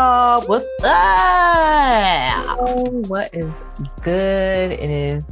y'all? What's up? What is good? It is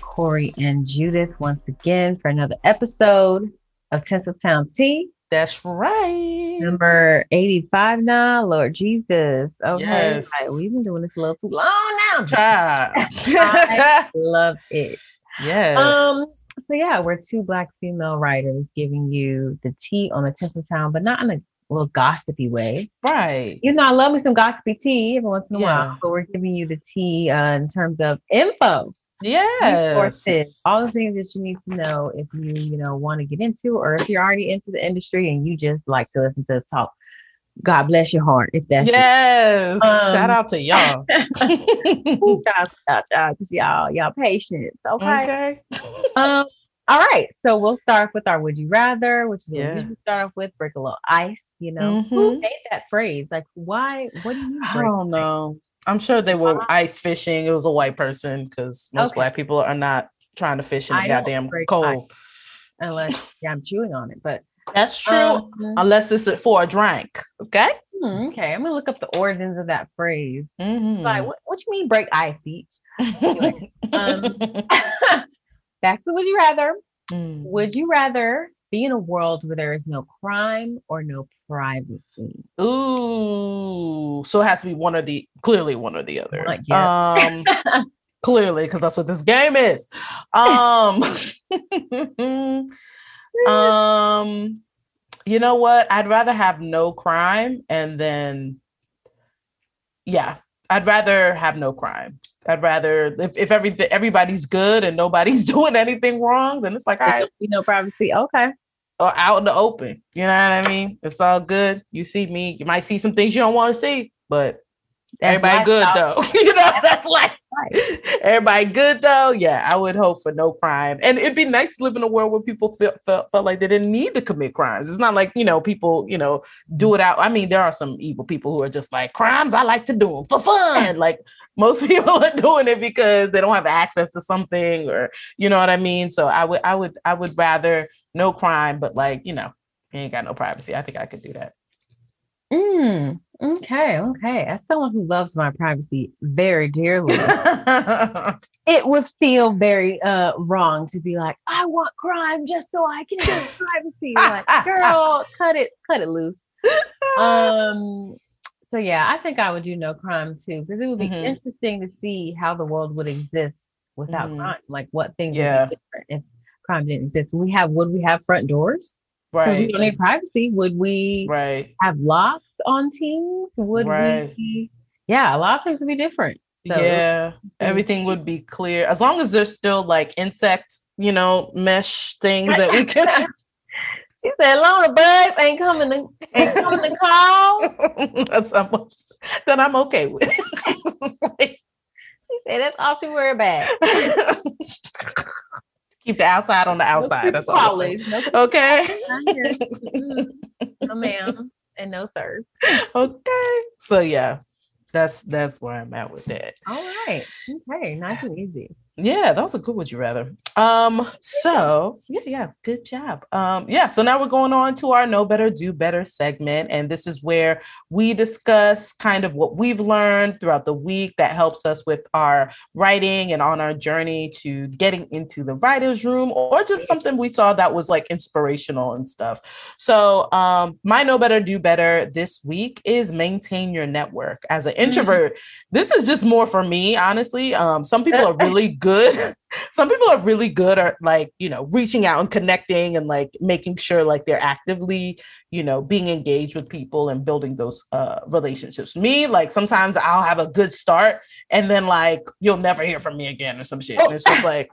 Corey and Judith once again for another episode of Tinseltown Tea. That's right. Number 85 now. Lord Jesus. Okay. Yes. Right, We've been doing this a little too long now. Try. I love it. yes. Um, so yeah, we're two black female writers giving you the tea on the Tinseltown, but not in a little gossipy way. right. You know, I love me some gossipy tea every once in a Yeah. while, but we're giving you the tea uh, in terms of info, Yeah. resources, all the things that you need to know if you, you know, want to get into, or if you're already into the industry and you just like to listen to us talk. God bless your heart if that's. Yes. Um, Shout out to y'all. Shout out, out, 'cause y'all, y'all patience. Okay. okay. Um. All right. So we'll start off with our "Would you rather," which is what Yeah. we start off with. Break a little ice. You know, who Mhm. made that phrase? Like, why? What do you? I don't know. I'm sure they were Uh, ice fishing. It was a white person because most Okay. black people are not trying to fish in the I goddamn cold. Unless yeah, I'm chewing on it, but That's true. um, Unless this is for a drink. Okay. hmm, okay. I'm gonna look up the origins of that phrase. Mhm. Like, what, what you mean break ice, beach? um, Back to would you rather? Mm. Would you rather be in a world where there is no crime or no privacy? Ooh, so it has to be one or the clearly one or the other. Um, clearly, because that's what this game is. Um, um, you know what? I'd rather have no crime and then, yeah, I'd rather have no crime. I'd rather if if everything everybody's good and nobody's doing anything wrong, then it's like all right, You know, privacy. Okay. or out in the open. You know what I mean? It's all good. You see me, you might see some things you don't want to see, but That's everybody good though. you know, that's like Right. everybody good though. Yeah, I would hope for no crime. And it'd be nice to live in a world where people felt felt, felt like they didn't need to commit crimes. It's not like, you know, people, you know, do it out. I mean, there are some evil people who are just like crimes, I like to do them for fun. like most people are doing it because they don't have access to something or you know what I mean? So I would I would I would rather no crime, but like, you know, you ain't got no privacy. I think I could do that. Mm, okay, okay. As someone who loves my privacy very dearly, it would feel very uh wrong to be like, I want crime just so I can get privacy. Like, girl, cut it, cut it loose. Um, so yeah, I think I would do no crime too, because it would be Mhm. interesting to see how the world would exist without Mhm. crime. Like what things Yeah. would be different if crime didn't exist. We have would we have front doors? Because we don't need privacy. Would we Right. have locks on teams? Would Right. we? Yeah, a lot of things would be different. So yeah. everything would be clear as long as there's still like insect you know mesh things that we can She said, "Long the bugs ain't coming to ain't coming to call." that's I'm, that i'm okay with She said, "That's all she worried about." Keep the outside on the outside that's all no okay. No, ma'am, and no, sir. okay so yeah that's that's where i'm at with that All right. Okay. Nice and easy. Yeah, that was a good would you rather. Um, so yeah, yeah, good job. Um, yeah, so now we're going on to our know better, do better segment, and this is where we discuss kind of what we've learned throughout the week that helps us with our writing and on our journey to getting into the writer's room, or just something we saw that was like inspirational and stuff. So um, my know better, do better this week is maintain your network. As an introvert, this is just more for me, honestly. Um, some people are really good. some people are really good at like, you know, reaching out and connecting and like making sure like they're actively, you know, being engaged with people and building those uh relationships. Me, like sometimes I'll have a good start and then like you'll never hear from me again or some shit. And it's just like,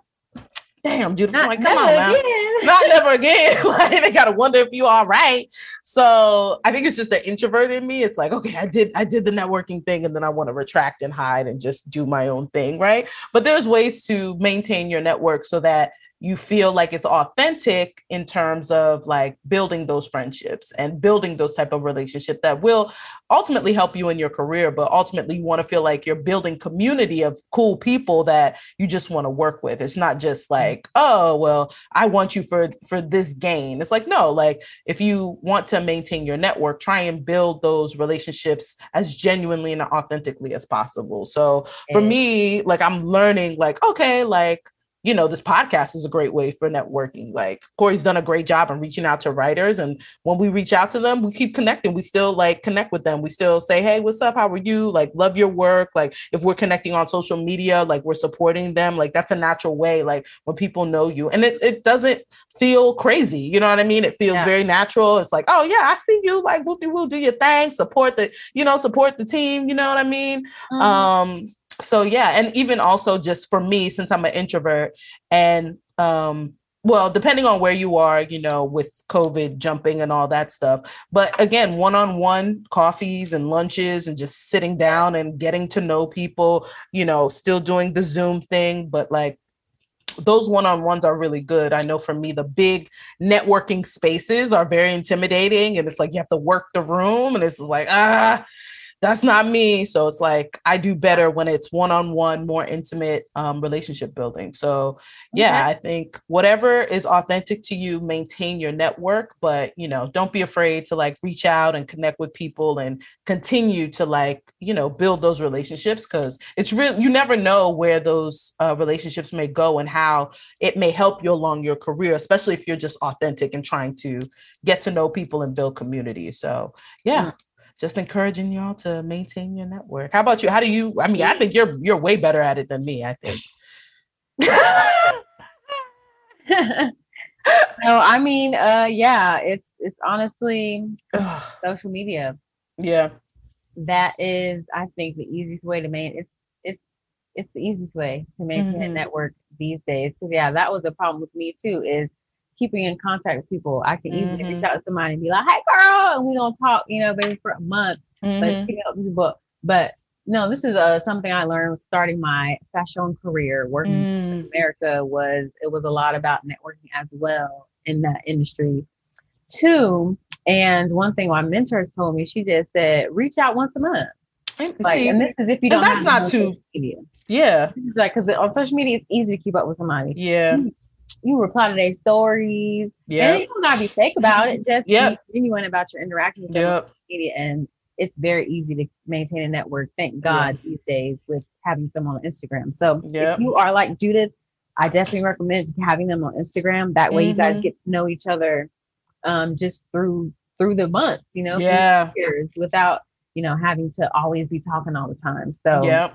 damn, Judith, like, come on now again. not never again. like they gotta wonder if you all right. So I think it's just the introvert in me. It's like, okay, I did I did the networking thing and then I want to retract and hide and just do my own thing, right? But there's ways to maintain your network so that you feel like it's authentic in terms of like building those friendships and building those type of relationship that will ultimately help you in your career but ultimately you want to feel like you're building community of cool people that you just want to work with. It's not just mm. like oh well i want you for for this gain. It's like no like if you want to maintain your network try and build those relationships as genuinely and authentically as possible. So for mm. me like i'm learning like okay like you know, this podcast is a great way for networking. Like Corey's done a great job in reaching out to writers. And when we reach out to them, we keep connecting. We still like connect with them. We still say, hey, what's up? How are you? Like, love your work. Like, if we're connecting on social media, like we're supporting them. Like, that's a natural way, like when people know you. And it, it doesn't feel crazy. You know what I mean? It feels yeah. very natural. It's like, oh, yeah, I see you. Like, we'll do, we'll do your thing. Support the, you know, support the team. You know what I mean? Mm-hmm. Um, so yeah and even also just for me since i'm an introvert and um well depending on where you are you know with covid jumping and all that stuff but again one-on-one coffees and lunches and just sitting down and getting to know people you know still doing the zoom thing but like those one-on-ones are really good. I know for me the big networking spaces are very intimidating and it's like you have to work the room and it's like ah that's not me. So it's like I do better when it's one on one, more intimate um, relationship building. So yeah, okay. I think whatever is authentic to you, maintain your network, but you know, don't be afraid to like reach out and connect with people and continue to like, you know, build those relationships because it's real. You never know where those uh, relationships may go and how it may help you along your career, especially if you're just authentic and trying to get to know people and build community. So yeah. Mm just encouraging y'all to maintain your network. How about you? How do you? I mean, I think you're you're way better at it than me. I think. no, I mean, uh, yeah, it's it's honestly social media. Yeah, that is, I think, the easiest way to maintain. It's it's it's the easiest way to maintain mm-hmm. a network these days. Because yeah, that was a problem with me too. Is keeping in contact with people. I can easily mm-hmm. reach out to somebody and be like, "Hey, girl," and we don't talk, you know, maybe for a month. Mm-hmm. But with people. But no, this is uh, something I learned starting my fashion career working mm. in America. Was it was a lot about networking as well in that industry too. And one thing my mentor told me, she just said, reach out once a month. Like, See, and this is if you don't. That's not too. Media. Yeah. Like, because on social media, it's easy to keep up with somebody. Yeah you reply to their stories. Yeah. And you don't gotta be fake about it. Just yep. be genuine about your interaction with yep. media. And it's very easy to maintain a network. Thank God these days with having them on Instagram. So yep. if you are like Judith, I definitely recommend having them on Instagram. That way mm-hmm. you guys mm-hmm. get to know each other um, just through through the months, you know, yeah. years without, you know, having to always be talking all the time. So yeah.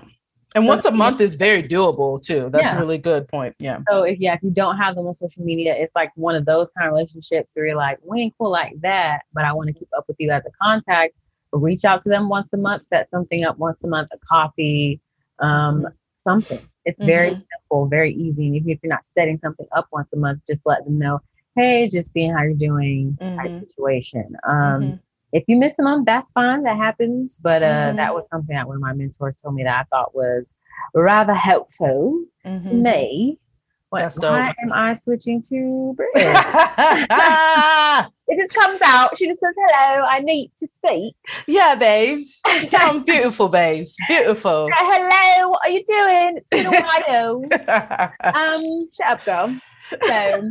And so, once a month is very doable too. That's yeah. a really good point. Yeah. So if yeah, if you don't have them on social media, it's like one of those kind of relationships where you're like, we ain't cool like that, but I want to keep up with you as a contact. Reach out to them once a month, set something up once a month, a coffee, um, mm-hmm. something. It's very mm-hmm. simple, very easy. And even if you're not setting something up once a month, just let them know, hey, just seeing how you're doing mm-hmm. type situation. Um, mm-hmm if you miss a month, that's fine. That happens. But uh, mm-hmm. that was something that one of my mentors told me that I thought was rather helpful mm-hmm. to me. What, why am I switching to British? it just comes out. She just says, hello, I need to speak. Yeah, babes. You sound beautiful, babes. Beautiful. hello, what are you doing? It's been a while. um, shut up, girl. So,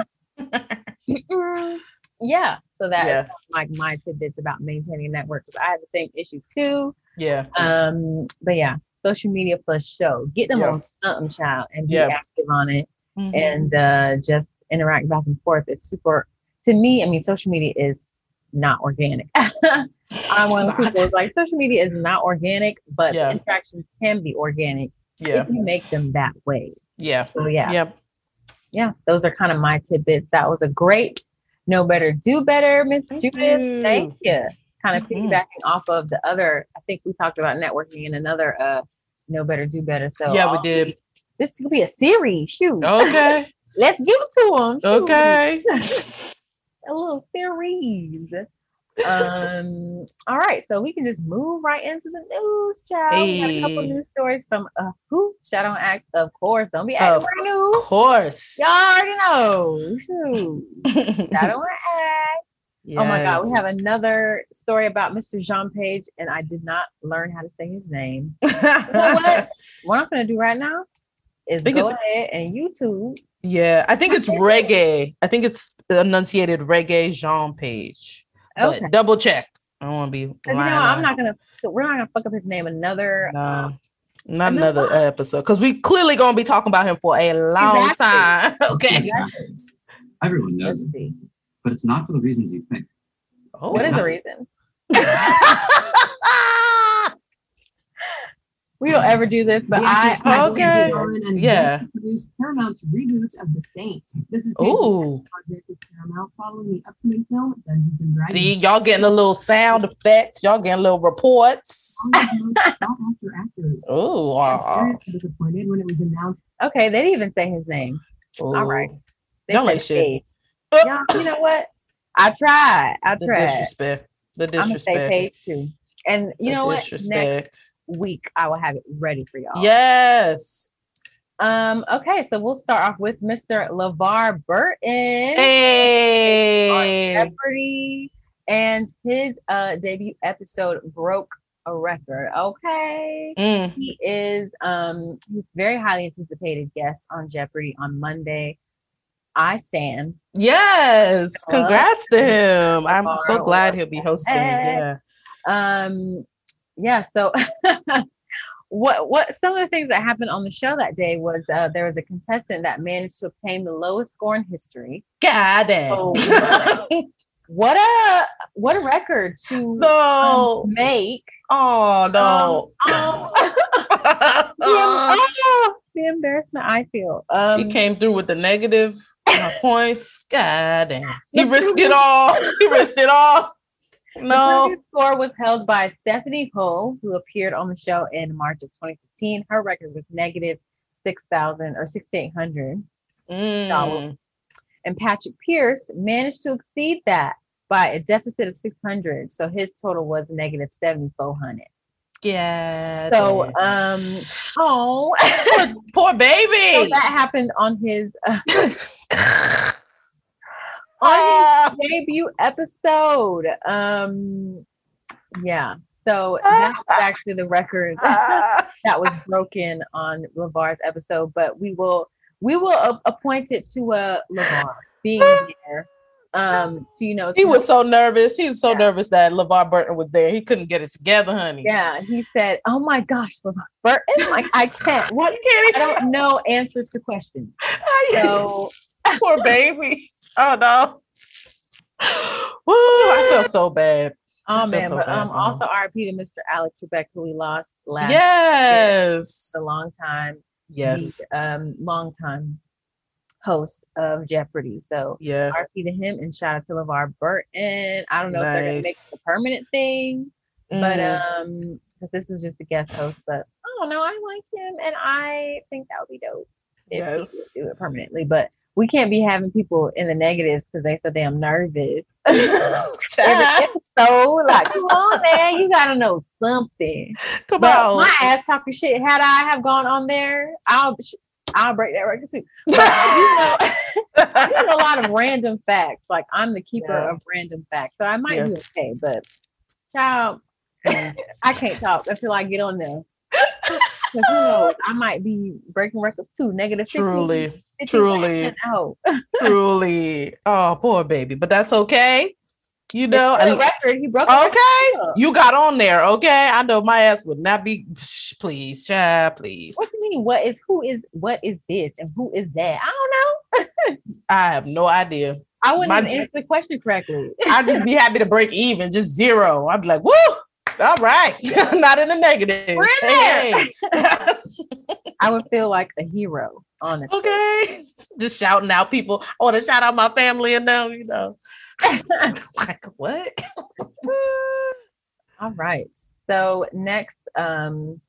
yeah so that yeah. like my tidbits about maintaining a network because i had the same issue too yeah um but yeah social media plus show get them yeah. on something child and be yeah. active on it mm-hmm. and uh just interact back and forth it's super to me i mean social media is not organic i'm one of the people like social media is not organic but yeah. the interactions can be organic yeah. if you make them that way yeah so yeah yep yeah those are kind of my tidbits that was a great know better, do better, Miss Judith. You. Thank you. Kind of mm-hmm. piggybacking off of the other, I think we talked about networking in another uh know better, do better. So yeah, we did. This could be a series. Shoot. Okay. Let's give it to them. Shoot. Okay. a little series. Um, all right, so we can just move right into the news, child. We got a couple Hey. news stories from uh who? Shadow Axe, of course. Don't be acting Of brand new. Of course. Y'all already know. Shadow and Axe. Oh my god, we have another story about Mr. Jean Page, and I did not learn how to say his name. You know what? what I'm gonna do right now is go ahead and YouTube. yeah, I think it's reggae. I think it's enunciated Regé-Jean Page. Okay. But double check. I don't want to be. Because you know, I'm not gonna we're not gonna fuck up his name another No, uh, not another another episode because we clearly gonna be talking about him for a long time. Okay. Everyone knows Let's it, but it's not for the reasons you think. Oh, What is not- the reason? We don't ever do this, but I, actress I Michael okay. B. And Yeah. Disney produced Paramount's reboot of The Saint. This is Page's Ooh. project with Paramount following the upcoming film Dungeons and Dragons. See, y'all getting a little sound effects. Y'all getting little reports. Hollywood's after actors. Oh, I was wow. disappointed when it was announced. okay, they didn't even say his name. All right. They Y'all said ain't shit. Y'all, you know what? I tried. I tried. The tried. disrespect. The disrespect. I'm gonna say disrespect. Paige too. And you The know what? Next Disrespect. Week I will have it ready for y'all. Yes. Um. Okay, so we'll start off with Mr. LeVar Burton. on Hey. Jeopardy, and his uh debut episode broke a record. Okay. Mm. He is um he's very highly anticipated guest on Jeopardy on Monday. I stand. Yes. Uh, Congrats to him. I'm so glad he'll be hosting. Yeah. Um yeah, so what what some of the things that happened on the show that day was uh there was a contestant that managed to obtain the lowest score in history. God damn. Oh, What a what a record to um, make. Oh no. Oh, the, oh, the embarrassment I feel. Um, he came through with the negative points. God damn. He risked it all. He risked it all. The No. previous score was held by Stephanie Ho, who appeared on the show in March of 2015. Her record was negative 6,000 or 6,800. Mm. And Patrick Pierce managed to exceed that by a deficit of 600. So his total was negative 7,400. Yeah. So, um, oh, poor, poor so baby. that happened on his uh, Ah. debut episode. Um, yeah. So that was actually the record Ah. that was broken on LeVar's episode, but we will we will a- appoint it to uh Lavar being there. Um, so you know He was so nervous. He was so Yeah. nervous that LeVar Burton was there. He couldn't get it together, honey. yeah, he said, "Oh my gosh, LeVar Burton! Like I can't. What? Can't I don't know answers to questions." So Poor baby. Oh no. Woo, I feel so bad. Oh man, so but bad um, also RP to Mr. Alex Trebek, who we lost last Yes. a long time, Yes. the, um, long time host of Jeopardy. So Yeah. RP to him and shout out to LeVar Burton. I don't know if they're gonna make it a permanent thing, but Mm. um, because this is just a guest host, but I don't know, I like him and I think that would be dope if he Yes. would do it permanently. But we can't be having people in the negatives because they so damn nervous. Episode, like, come on, man, you gotta know something. Come But on. my ass talking shit. Had I have gone on there, I'll I'll break that record too. But you know, a lot of random facts. Like I'm the keeper Yeah. of random facts, so I might Yeah. do okay. But child, I can't talk until I get on there. 'Cause who knows? I might be breaking records too. Negative 15, Truly. 15% truly. Truly. Oh, poor baby. But that's okay. You know, It's still a I- record. He broke. okay. You got on there. Okay. I know my ass would not be. Please, child, please. What do you mean? What is who is what is this and who is that? I don't know. I have no idea. I wouldn't My answer the question correctly. I'd just be happy to break even, just zero. I'd be like, woo, all right. not in the negative. We're in Hey, hey. I would feel like a hero, honestly. okay. Just shouting out people. I want to shout out my family and them, you know. like, what? All right. So next um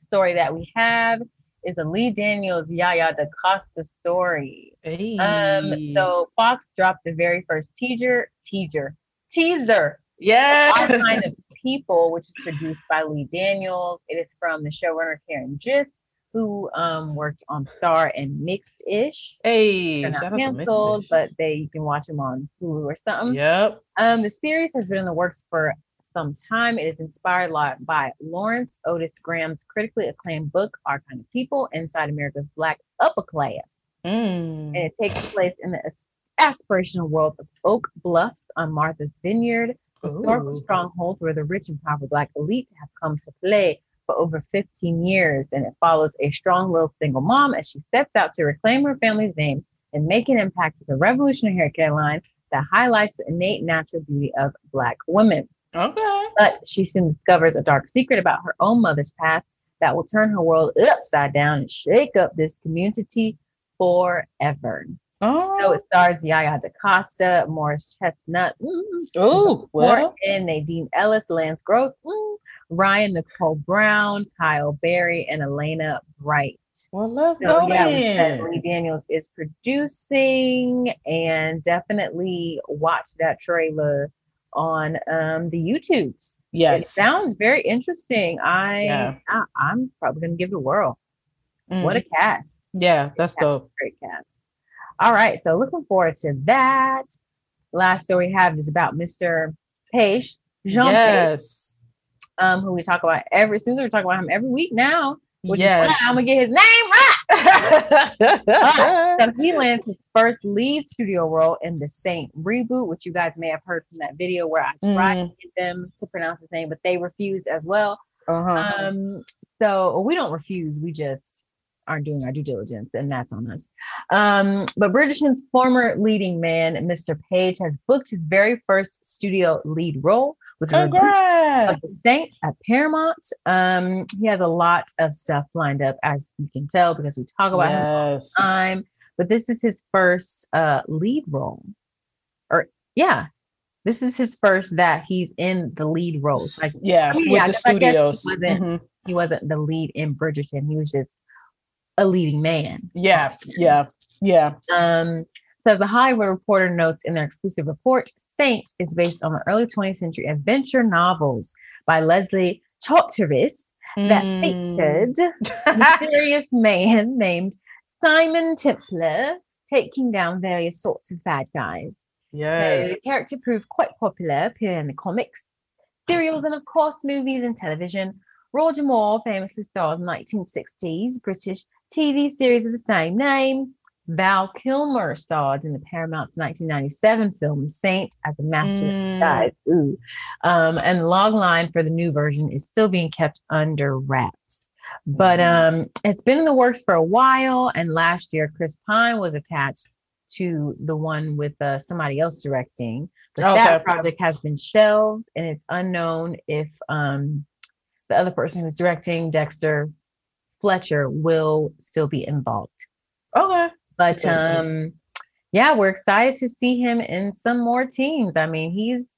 story that we have is a Lee Daniels Yaya DaCosta story. Um, so Fox dropped the very first teaser, teaser, teaser. Yeah. Our Kind of People, which is produced by Lee Daniels. It is from the showrunner Karen Gist, who um, worked on Star and Mixed Ish. Hey, They're not canceled, but they you can watch them on Hulu or something. Yep. Um, the series has been in the works for some time. It is inspired by Lawrence Otis Graham's critically acclaimed book, Our Kind of People Inside America's Black Upper Class. Mm. And it takes place in the aspirational world of Oak Bluffs on Martha's Vineyard, historical Ooh. stronghold where the rich and powerful Black elite have come to play for over 15 years. And it follows a strong willed single mom as she sets out to reclaim her family's name and make an impact with a revolutionary haircare line that highlights the innate natural beauty of Black women. Okay. But she soon discovers a dark secret about her own mother's past that will turn her world upside down and shake up this community forever. Oh. So it stars Yaya DaCosta, Morris Chestnut, mm, oh, well. and Nadine Ellis, Lance Gross, mm, Rhyon Nicole Brown, Kyle Berry, and Elena Bright. Well, let's So go yeah, then. Lee Daniels is producing, and definitely watch that trailer on um, the YouTubes. It Yes. sounds very interesting. I, Yeah. I I'm probably gonna give it a whirl. Mm. What a cast! yeah, that's dope. Great cast. All right, so looking forward to that. Last story we have is about Mr. Page, Jean Page, yes. Um, who we talk about every since we talk about him every week now. Which is why I'm gonna get his name right. So he lands his first lead studio role in the Saint reboot, which you guys may have heard from that video where I tried Mm. to get them to pronounce his name, but they refused as well. uh-huh. Um, so we don't refuse, we just aren't doing our due diligence, and that's on us. Um, but Bridgerton's former leading man, Mr. Page, has booked his very first studio lead role with of Congrats. The Saint at Paramount. Um, he has a lot of stuff lined up, as you can tell, because we talk about him all Yes. the time. But this is his first uh lead role. Or yeah, this is his first that he's in the lead roles. Like Yeah, I mean, yeah, the guess he studios. wasn't- Mhm. he wasn't the lead in Bridgerton. He was just a leading man. Yeah, yeah, yeah. Um, says the Hollywood Reporter notes in their exclusive report, Saint is based on the early 20th century adventure novels by Leslie Charteris that Mm. featured a mysterious man named Simon Templar taking down various sorts of bad guys. So yes. the character proved quite popular, appearing in the comics, serials, and of course movies and television. Roger Moore famously starred in the 1960s British TV series of the same name. Val Kilmer starred in the Paramount's 1997 film Saint as a master of Mm. disguise. Ooh. Um, and the log line for the new version is still being kept under wraps. But Mm. um, it's been in the works for a while, and last year Chris Pine was attached to the one with uh, somebody else directing. But that project has been shelved, and it's unknown if um, the other person who's directing, Dexter Fletcher, will still be involved. Okay. But um, yeah, we're excited to see him in some more teams. I mean, he's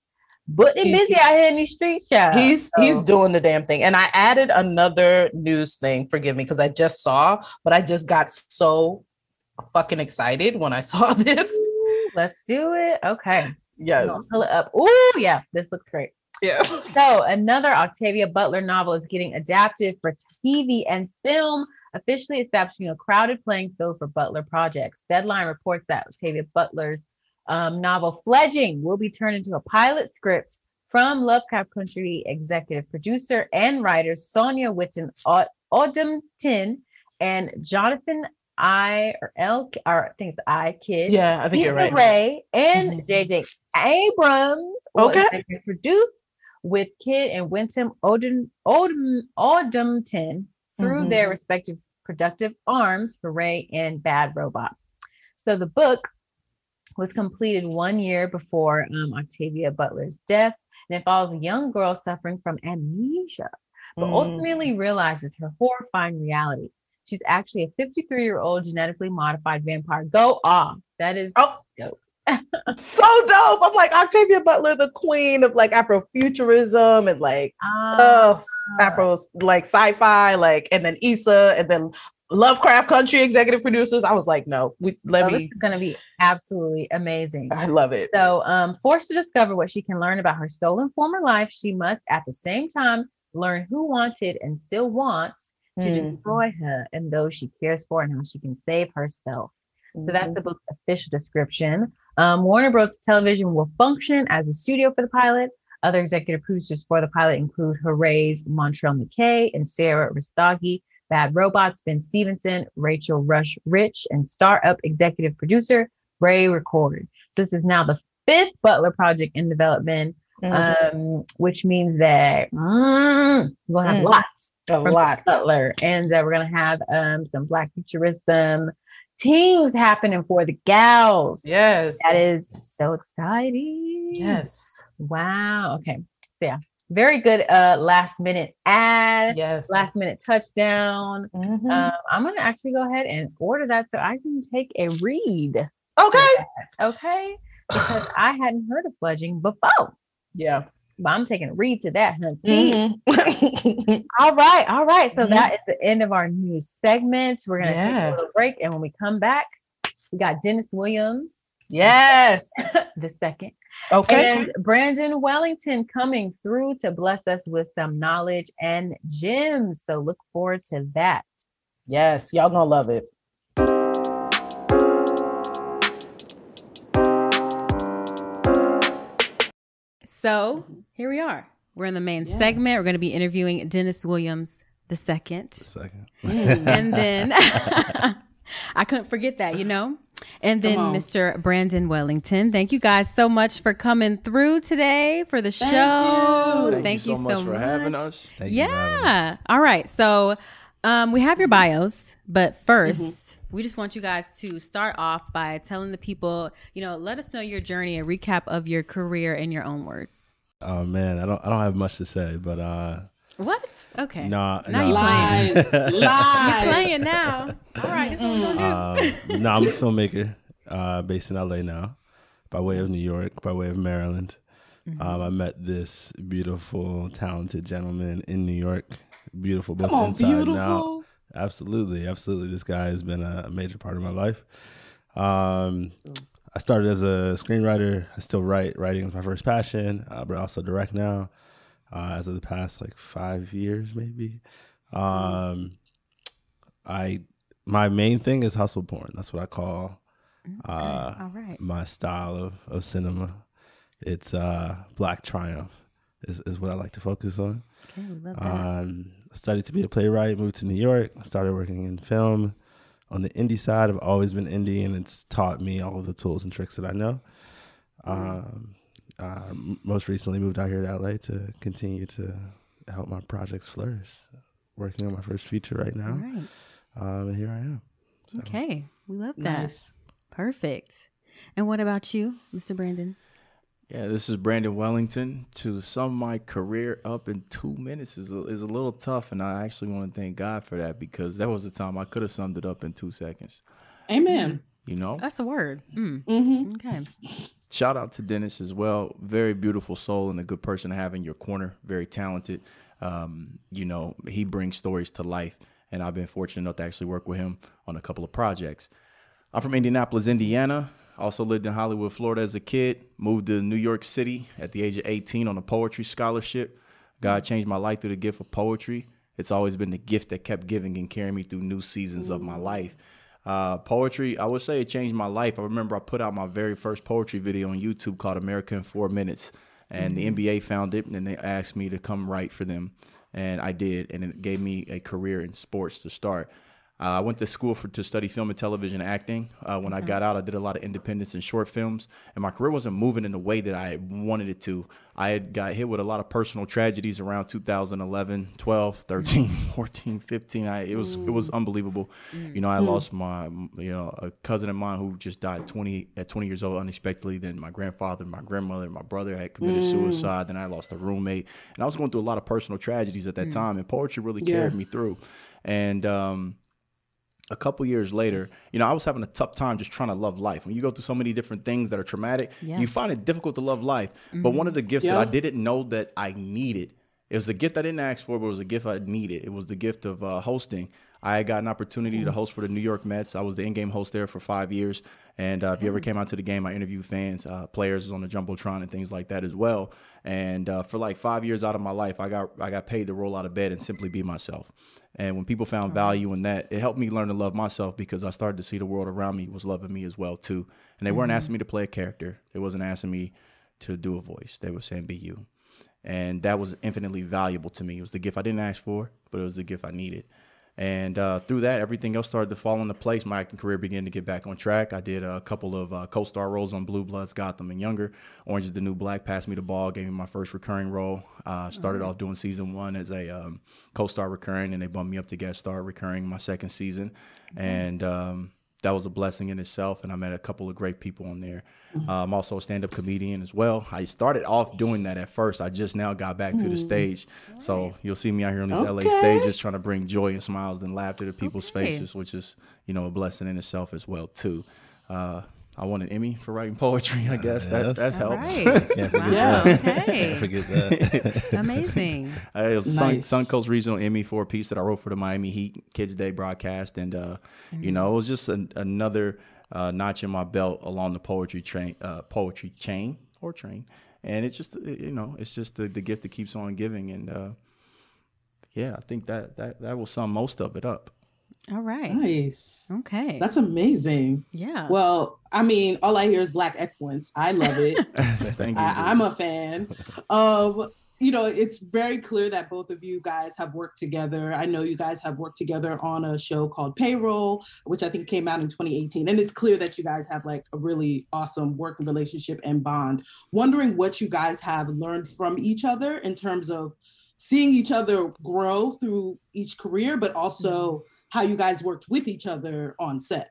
He's- busy out here in these street shows. He's he's So- doing the damn thing. And I added another news thing, forgive me, because I just saw, but I just got so fucking excited when I saw this. Ooh, Let's do it. Okay. Yes. Pull it up. Oh, yeah, this looks great. Yeah. So, another Octavia Butler novel is getting adapted for TV and film, officially establishing a crowded playing field for Butler projects. Deadline reports that Octavia Butler's um, novel Fledgling will be turned into a pilot script from Lovecraft Country executive producer and writers Sonia Witten Od- Odomtin and Jonathan I or L or I think it's I kid. Yeah, I think you're right. Ray and. JJ Abrams will Okay. executive produce with Kid and Winton Odom, Odom, Odomton through their Mhm. respective productive arms, Hoorae and Bad Robot. So the book was completed one year before um, Octavia Butler's death, and it follows a young girl suffering from amnesia, but Mm. ultimately realizes her horrifying reality. She's actually a 53 year old genetically modified vampire. Go off. That is Oh, dope. So dope. I'm like Octavia Butler, the queen of like Afrofuturism and like Ah, oh Afro like sci-fi, like and then Issa and then Lovecraft Country executive producers. I was like, no, we let Oh, this me. is going to be absolutely amazing. I love it. So, um, forced to discover what she can learn about her stolen former life, she must at the same time learn who wanted and still wants to Mm. destroy her and those she cares for and how she can save herself. So that's the book's official description. Um, Warner Bros. Television will function as a studio for the pilot. Other executive producers for the pilot include Hoorae's Montrel McKay and Sarah Ristagi, Bad Robots, Ben Stephenson, Rachel Rusch Rich, and startup executive producer Ray Record. So this is now the fifth Butler project in development, Mhm. um, which means that mm, we're gonna have Mm. lots a lot. Butler, and uh, we're gonna have um, some Black futurism teams happening for the gals. Yes. that is so exciting. Yes. Wow. Okay. So yeah, very good. Uh, last minute ad, Yes. last minute touchdown. Mhm. Um, I'm gonna actually go ahead and order that so I can take a read. okay. Okay. Because I hadn't heard of Fledgling before. Yeah. But I'm taking a read to that, hunty. Mhm. All right, all right. So Mhm. that is the end of our news segment. We're gonna take a little break, and when we come back, we got Dennis Williams yes. the second Okay. and Brandon Wellington coming through to bless us with some knowledge and gems. So look forward to that. yes. Y'all gonna love it. So mm-hmm. here we are. We're in the main Yeah. segment. We're going to be interviewing Dennis Williams the second. Second. Mm. and then I couldn't forget that, you know. And then Mr. Brandon Wellington. Thank you guys so much for coming through today for the Thank show. you. Thank, you so, for much having us. Thank you for having us. yeah. All right. So um, we have your bios, but 1st we just want you guys to start off by telling the people, you know, let us know your journey, a recap of your career in your own words. Oh man, I don't I don't have much to say, but uh What? Okay. nah, Now nah. you playing. Lies, You're lies. playing now. All right. That's what we're do. Um, no, I'm a filmmaker uh, based in LA now, by way of New York, by way of Maryland. Mm-hmm. Um, I met this beautiful, talented gentleman in New York. Beautiful, both Come on, inside and out. Absolutely, absolutely. This guy has been a major part of my life. Um, I started as a screenwriter. I still write. Writing is my first passion, uh, but I also direct now. Uh, as of the past like five years, maybe. Um, I my main thing is hustle porn. That's what I call uh, All right. my style of, of cinema. It's uh, black triumph is, is what I like to focus on. Okay, we love that. Um, studied to be a playwright, moved to New York, started working in film. On the indie side, I've always been indie, and it's taught me all of the tools and tricks that I know. Um, uh, most recently, moved out here to LA to continue to help my projects flourish. Working on my first feature right now, right. um, and here I am. Okay. We love that. Nice. Perfect. And what about you, Mr. Brandon? Yeah, this is Brandon Wellington. To sum my career up in two minutes is a, is a little tough, and I actually want to thank God for that because that was the time I could have summed it up in two seconds. Amen. You know, That's the word. Mm. Mm-hmm. Okay. shout out to Dennis as well. Very beautiful soul and a good person to have in your corner. Very talented. Um, you know, he brings stories to life, and I've been fortunate enough to actually work with him on a couple of projects. I'm from Indianapolis, Indiana. Also lived in Hollywood, Florida as a kid. Moved to New York City at the age of 18 on a poetry scholarship. God changed my life through the gift of poetry. It's always been the gift that kept giving and carrying me through new seasons of my life. Uh, poetry, I would say it changed my life. I remember I put out my very first poetry video on YouTube called America in Four Minutes. And the NBA found it and they asked me to come write for them. And I did. And it gave me a career in sports to start. Uh, I went to school for to study film and television acting. Uh, when I got out, I did a lot of independence and short films, and my career wasn't moving in the way that I wanted it to. I had got hit with a lot of personal tragedies around 2011, 12, 13, 14, 15. I, it was it was unbelievable. You know, I lost my you know a cousin of mine who just died 20 at 20 years old unexpectedly. Then my grandfather, my grandmother, my brother had committed suicide. Then I lost a roommate, and I was going through a lot of personal tragedies at that time. And poetry really Yeah. carried me through. And um, a couple years later, you know, I was having a tough time just trying to love life. When you go through so many different things that are traumatic, Yeah. you find it difficult to love life. But one of the gifts that I didn't know that I needed, it was a gift I didn't ask for, but it was a gift I needed. It was the gift of uh, hosting. I got an opportunity to host for the New York Mets. I was the in-game host there for five years, and uh, if you ever came out to the game, I interviewed fans, uh, players on the jumbotron, and things like that as well. And uh, for like five years out of my life, I got I got paid to roll out of bed and simply be myself. And when people found value in that, it helped me learn to love myself because I started to see the world around me was loving me as well too. And they weren't asking mm-hmm. me to play a character. They wasn't asking me to do a voice. They were saying be you. And that was infinitely valuable to me. It was the gift I didn't ask for, but it was the gift I needed. And uh, through that, everything else started to fall into place. My acting career began to get back on track. I did a couple of uh, co-star roles on Blue Bloods, Gotham, and Younger. Orange is the New Black passed me the ball, gave me my first recurring role. Uh, started off doing season one as a um, co-star recurring, and they bumped me up to guest star recurring my second season. And um, that was a blessing in itself. And I met a couple of great people on there. Uh, I'm also a stand-up comedian as well. I started off doing that at first. I just now got back to the stage, so you'll see me out here on these LA stages trying to bring joy and smiles and laughter to people's Okay. faces, which is you know a blessing in itself as well too. Uh, I won an Emmy for writing poetry. I guess that Yes. that All helps. right. Can't forget Yeah. that. Okay. Can't forget that. Amazing. I was Sun, Suncoast Regional Emmy for a piece that I wrote for the Miami Heat Kids Day broadcast, and uh, you know it was just an, another uh, notch in my belt along the poetry train, uh, poetry chain or train, and it's just uh, you know it's just the, the gift that keeps on giving, and uh, yeah, I think that that that will sum most of it up. All right. Nice. Okay. That's amazing. yeah. Well, I mean, all I hear is black excellence. I love it. Thank you. I, I'm a fan. Um, you know, it's very clear that both of you guys have worked together. I know you guys have worked together on a show called Payroll, which I think came out in 2018. And it's clear that you guys have like a really awesome working relationship and bond. Wondering what you guys have learned from each other in terms of seeing each other grow through each career, but also how you guys worked with each other on set.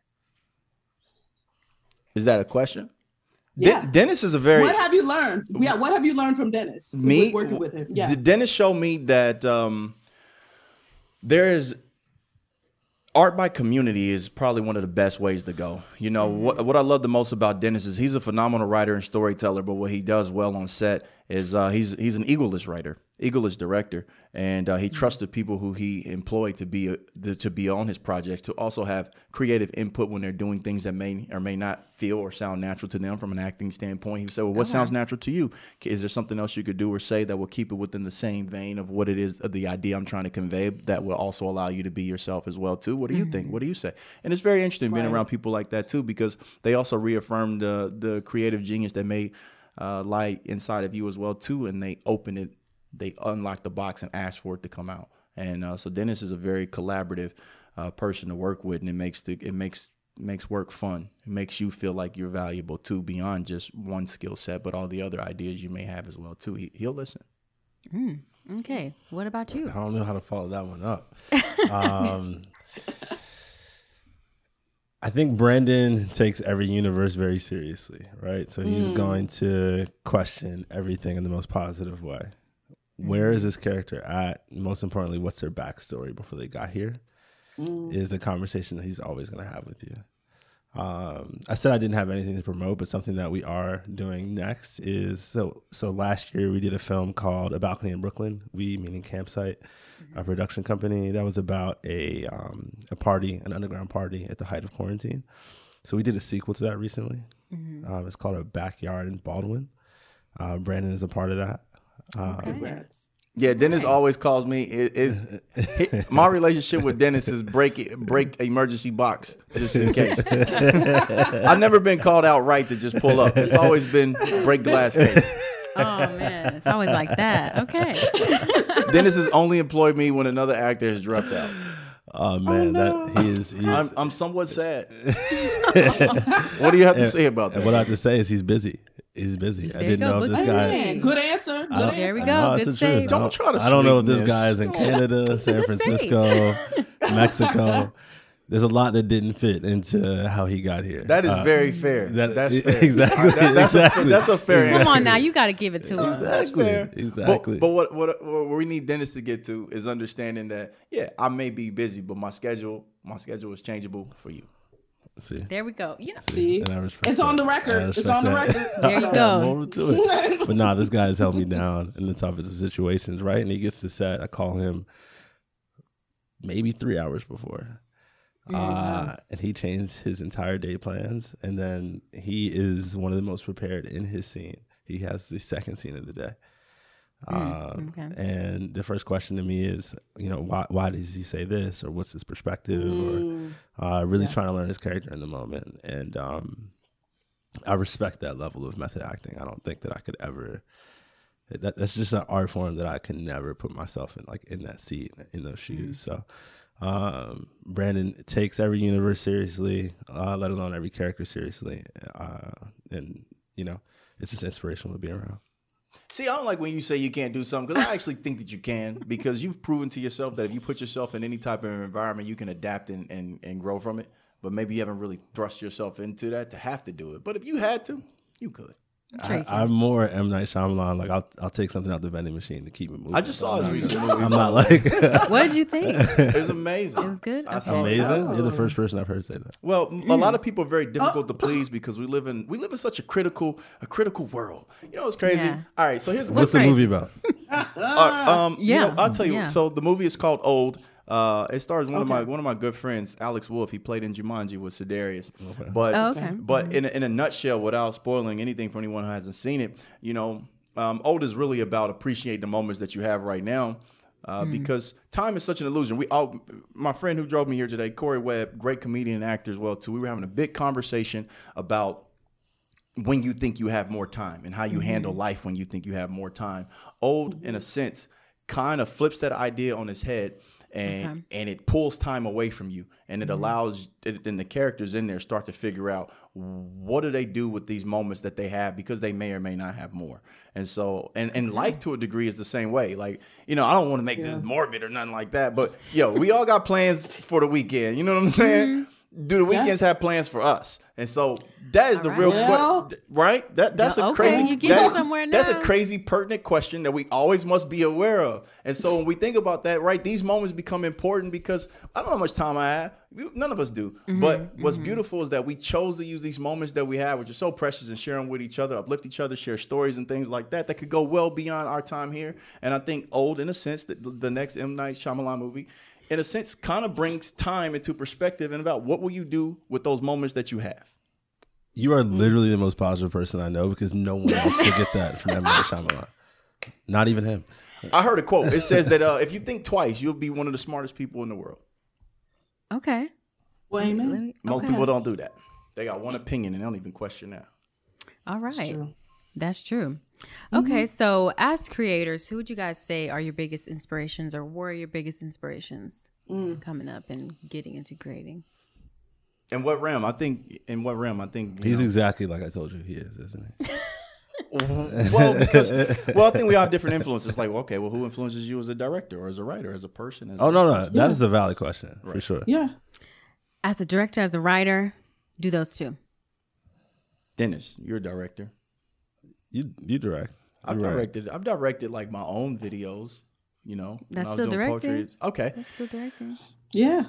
Is that a question? De- Yeah. Dennis is a very what have you learned? Yeah, what have you learned from Dennis? me working with him. Yeah. Did Dennis show me that um, there is art by community is probably one of the best ways to go. You know what what I love the most about Dennis is he's a phenomenal writer and storyteller, but what he does well on set is uh, he's he's an egoless writer, egoless director, and uh, he trusts the people who he employed to be a, the, to be on his projects to also have creative input when they're doing things that may or may not feel or sound natural to them from an acting standpoint. He said, "Well, what sounds natural to you? Is there something else you could do or say that will keep it within the same vein of what it is, of the idea I'm trying to convey, that will also allow you to be yourself as well too? What do you think? What do you say?" And it's very interesting being around people like that too because they also reaffirm the the creative genius that may uh, lie inside of you as well too, and they open it, they unlock the box and ask for it to come out. And uh, so Dennis is a very collaborative uh, person to work with, and it makes the it makes makes work fun. It makes you feel like you're valuable too, beyond just one skill set, but all the other ideas you may have as well too. He, he'll listen. Mm, okay. What about you? I don't know how to follow that one up. Um, I think Brandon takes every universe very seriously, right? So he's going to question everything in the most positive way. Where is this character at? Most importantly, what's their backstory before they got here? Is a conversation that he's always going to have with you. Um, I said I didn't have anything to promote, but something that we are doing next is so. So last year we did a film called A Balcony in Brooklyn. We meaning Campsite, a production company that was about a um, a party, an underground party at the height of quarantine. So we did a sequel to that recently. Um, it's called A Backyard in Baldwin. Uh, Brandon is a part of that. Uh, Congrats. Yeah, Dennis always calls me. It, it, it- my relationship with Dennis is break break emergency box just in case. I've never been called out right to just pull up. It's always been break glass case. Oh man, it's always like that. Okay. Dennis has only employed me when another actor has dropped out. Oh man, that he is. He's, I'm, I'm somewhat sad. what do you have to say about that? what I have to say is he's busy. He's busy. I There you didn't go. know if this at guy. Man, good answer. Good answer. There we go. No, Good the truth. save. I Don't try to I don't know if this guy is in. Canada, San Francisco, Mexico. There's a lot that didn't fit into how he got here. That is Uh, very fair. that- that's fair. exactly, That- that's, exactly. A, that's a fair Come answer. on now, you got to give it to him. That's Exactly, fair. exactly. But, but what, what what we need Dennis to get to is understanding that yeah, I may be busy, but my schedule my schedule is changeable for you. See, There we go. You know, See? and I respect It's on the record. It's respect on the that. record. There you go. To it. But nah, this guy has held me down in the toughest of situations, right? And he gets to set. I call him maybe three hours before. Mm-hmm. Uh, and he changed his entire day plans. And then he is one of the most prepared in his scene. He has the second scene of the day. Um, okay. And the first question to me is, you know, why why does he say this, or what's his perspective, or uh, really Yeah. trying to learn his character in the moment. And um, I respect that level of method acting. I don't think that I could ever. That, that's just an art form that I can never put myself in, like in that seat, in those shoes. So, um, Brandon takes every universe seriously, uh, let alone every character seriously, uh, and you know, it's just inspirational to be around. See, I don't like when you say you can't do something because I actually think that you can because you've proven to yourself that if you put yourself in any type of environment, you can adapt and, and, and grow from it. But maybe you haven't really thrust yourself into that to have to do it. But if you had to, you could. Sure you I, can. I'm more M Night Shyamalan. Like I'll I'll take something out the vending machine to keep it moving. I just saw his I'm recent movie. I'm not like what did you think? It's amazing. It was good? I Okay. saw it. amazing. You're the first person I've heard say that. Well, a lot of people are very difficult to please because we live in we live in such a critical a critical world. You know what's crazy? Yeah. All right, so here's What's the movie about? Uh, um, you Yeah. know, I'll tell you. Yeah. So the movie is called Old. Uh, it stars one of my one of my good friends, Alex Wolff. He played in Jumanji with Ser'Darius. But Oh, okay. but in a, in a nutshell, without spoiling anything for anyone who hasn't seen it, you know, um, Old is really about appreciate the moments that you have right now. Uh, Because time is such an illusion. We all, my friend who drove me here today, Corey Webb, great comedian and actor as well too. We were having a big conversation about when you think you have more time and how you handle life when you think you have more time. Old, in a sense, kind of flips that idea on its head and Okay. and it pulls time away from you and it mm-hmm. allows it, and the characters in there start to figure out what do they do with these moments that they have because they may or may not have more. And so and and life to a degree is the same way. Like you know i don't want to make this morbid or nothing like that but yo we all got plans for the weekend you know what i'm saying mm-hmm. Do the weekends have plans for us? And so that is the All real right. que- Yeah. right? That that's Yeah, a okay, crazy you getting that- somewhere that's a crazy pertinent question that we always must be aware of. And so when we think about that right these moments become important because i don't know how much time i have. None of us do. Mm-hmm, but what's beautiful is that we chose to use these moments that we have which are so precious and share them with each other uplift each other share stories and things like that that could go well beyond our time here. And i think old in a sense that the next m. Night Shyamalan movie in a sense kind of brings time into perspective and about what will you do with those moments that you have You are literally the most positive person I know because no one else will get that from M Night Shyamalan. Not even him. I heard a quote. It says that uh, if you think twice, you'll be one of the smartest people in the world. Okay. Well, Let amen. Most okay. people don't do that. They got one opinion and they don't even question that. All right. true. That's true. Mm-hmm. Okay, so as creators, who would you guys say are your biggest inspirations or were your biggest inspirations mm. coming up and getting into creating? In what realm? I think. In what realm? I think. He's know- exactly like I told you he is, isn't he? well, because well, I think we all have different influences. Like, well, okay, well, who influences you as a director or as a writer, as a person? As Oh a- no, no, that is a valid question for sure. Yeah. As a director, as a writer, do those two. Dennis, you're a director. You you direct. I've You're right. directed. I've directed like my own videos. You know, That's I still doing directing? poetry. Okay, That's still directing. Yeah.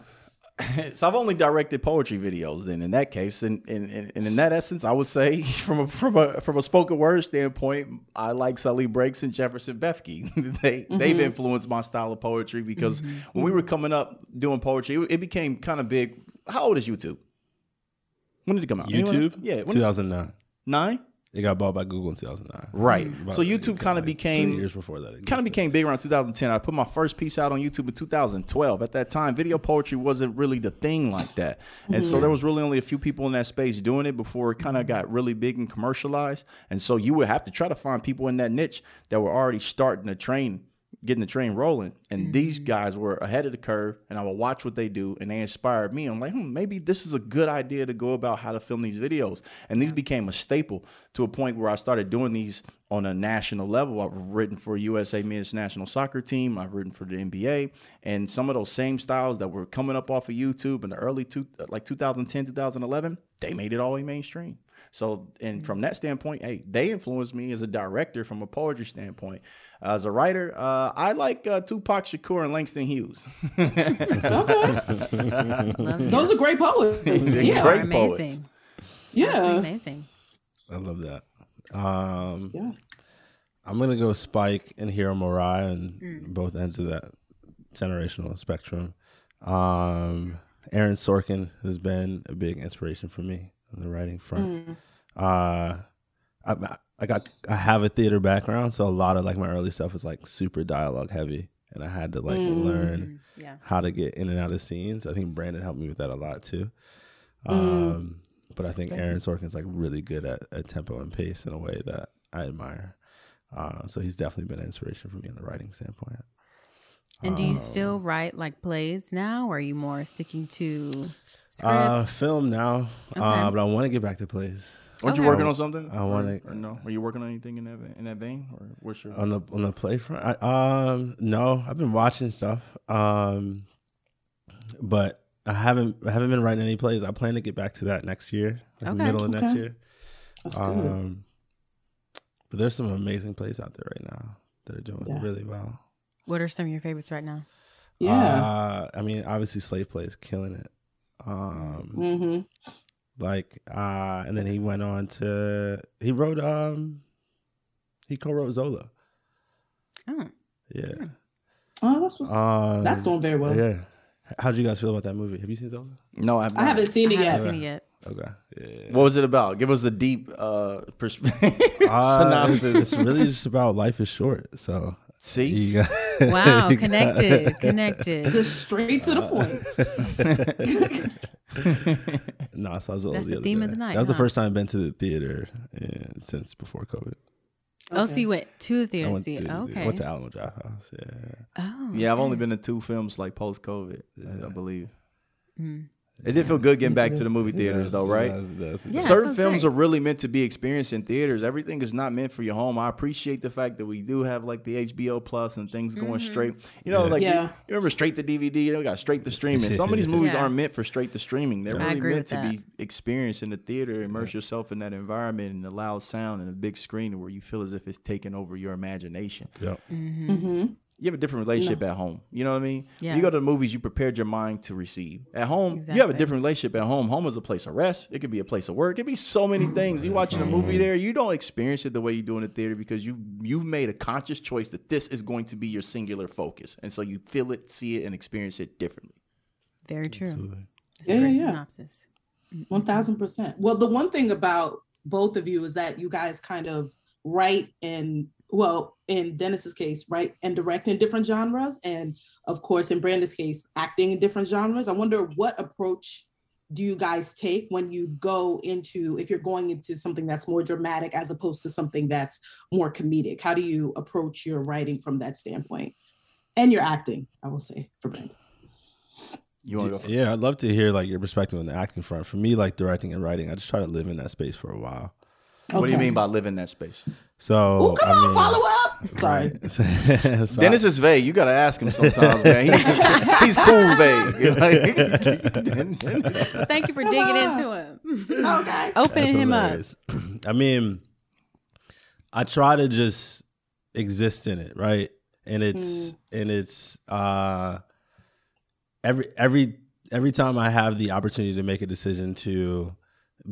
so I've only directed poetry videos. Then in that case, and and, and, and in that essence, I would say from a from a from a spoken word standpoint, I like Suli Breaks and Jefferson Bethke. they they've mm-hmm. influenced my style of poetry because mm-hmm. when we were coming up doing poetry, it, it became kind of big. How old is YouTube? When did it come out? Anyone- YouTube. Yeah, 2009. nine. It got bought by Google in 2009. Right. Mm-hmm. About- So YouTube kind of like became years before that. it kind of became big around 2010. I put my first piece out on YouTube in 2012. At that time, video poetry wasn't really the thing like that. And mm-hmm. so there was really only a few people in that space doing it before it kind of got really big and commercialized. And so you would have to try to find people in that niche that were already starting the train, getting the train rolling. And these guys were ahead of the curve, and I would watch what they do, and they inspired me. I'm like, hmm, maybe this is a good idea to go about how to film these videos. And these became a staple to a point where I started doing these on a national level. I've written for USA Men's National Soccer Team. I've written for the NBA, and some of those same styles that were coming up off of YouTube in the early two, like 2010, 2011, they made it all the way mainstream. So, and from that standpoint, hey, they influenced me as a director from a poetry standpoint. as a writer, uh, I like uh, Tupac Shakur and Langston Hughes. Love it. Those are great poets. They're yeah. great Are poets. amazing. Yeah. Absolutely amazing. I love that. Um, Yeah. I'm gonna go Spike and Hiro Murai and Mm. both ends of that generational spectrum. Um, Aaron Sorkin has been a big inspiration for me on the writing front. Mm. Uh, I, I got I have a theater background, so a lot of like my early stuff was like super dialogue heavy, and I had to like Mm. learn Yeah. how to get in and out of scenes. I think Brandon helped me with that a lot too. Mm. Um, but I think Aaron Sorkin's like really good at, at tempo and pace in a way that I admire. Uh, so he's definitely been an inspiration for me in the writing standpoint. And do you Um, still write like plays now, or are you more sticking to scripts? uh, film now, uh, but I want to get back to plays. Aren't you working on something? I wanna- Or, or no? Are you working on anything in that in that vein, or what's your? on the on the play front. I, um, no, I've been watching stuff, um, but I haven't I haven't been writing any plays. I plan to get back to that next year, like Okay. middle of next year. That's good. Um, but there's some amazing plays out there right now that are doing Yeah. really well. What are some of your favorites right now? yeah. Uh, I mean, obviously, Slave Play is killing it. Um, hmm like, uh, and then he went on to he wrote um, he co-wrote Zola. Oh, Yeah. Oh, that's what's, Um, that's doing very well. Yeah. How'd you guys feel about that movie? Have you seen Zola? no, I, have I haven't seen I it yet. haven't seen it yet. Okay. Yeah. What was it about? Give us a deep uh, perspective. Uh, synopsis. It's, it's really just about life is short. So See, you got, Wow, connected, connected. Just straight to the point. no, I saw Zola That's the other theme of the night, That was the first time I've been to the theater in, since before COVID. Oh, so you went to the theater to went see to it? the- Okay. Went to Alamo Drafthouse. Yeah. oh, yeah, I've only been to two films like post COVID, I Yeah. believe. Mm. It did feel good getting back to the movie theaters, Yes, though, right? yes, yes, Yeah, yes. Certain feels films great. are really meant to be experienced in theaters. Everything is not meant for your home. I appreciate the fact that we do have like the HBO Plus and things going Mhm. straight. You know, Yeah. like you- Yeah. you, remember straight to DVD. You know, we got straight to streaming. Some of these movies Yeah. aren't meant for straight to streaming. They're I really meant with to be experienced in the theater. Immerse yourself in that environment and the loud sound and a big screen where you feel as if it's taking over your imagination. Yep. Mhm. hmm You have a different relationship at home. You know what I mean? Yeah. You go to the movies, you prepared your mind to receive. At home, you have a different relationship at home. Home is a place of rest. It could be a place of work. It could be so many mm-hmm. things. You watching a movie there, you don't experience it the way you do in the theater because you you've made a conscious choice that this is going to be your singular focus. And so you feel it, see it, and experience it differently. Very true. Absolutely. That's Yeah, yeah, yeah. synopsis. One thousand percent. Well, the one thing about both of you is that you guys kind of write and well, in Dennis's case, right, and directing different genres, and of course, in Brandon's case, acting in different genres. I wonder what approach do you guys take when you go into if you're going into something that's more dramatic as opposed to something that's more comedic? How do you approach your writing from that standpoint? And your acting, I will say, for Brandon. You want to go? Yeah, I'd love to hear like your perspective on the acting front. For me, like directing and writing, I just try to live in that space for a while. What do you mean by live in that space? So Oh, come I on, mean- follow up. Sorry. Right. So Dennis is vague. You got to ask him sometimes, man. He's, just, he's cool vague. Thank you for Come digging on. into him. Okay. Opening him up. I mean, I try to just exist in it, right? And it's and it's uh every every every time I have the opportunity to make a decision to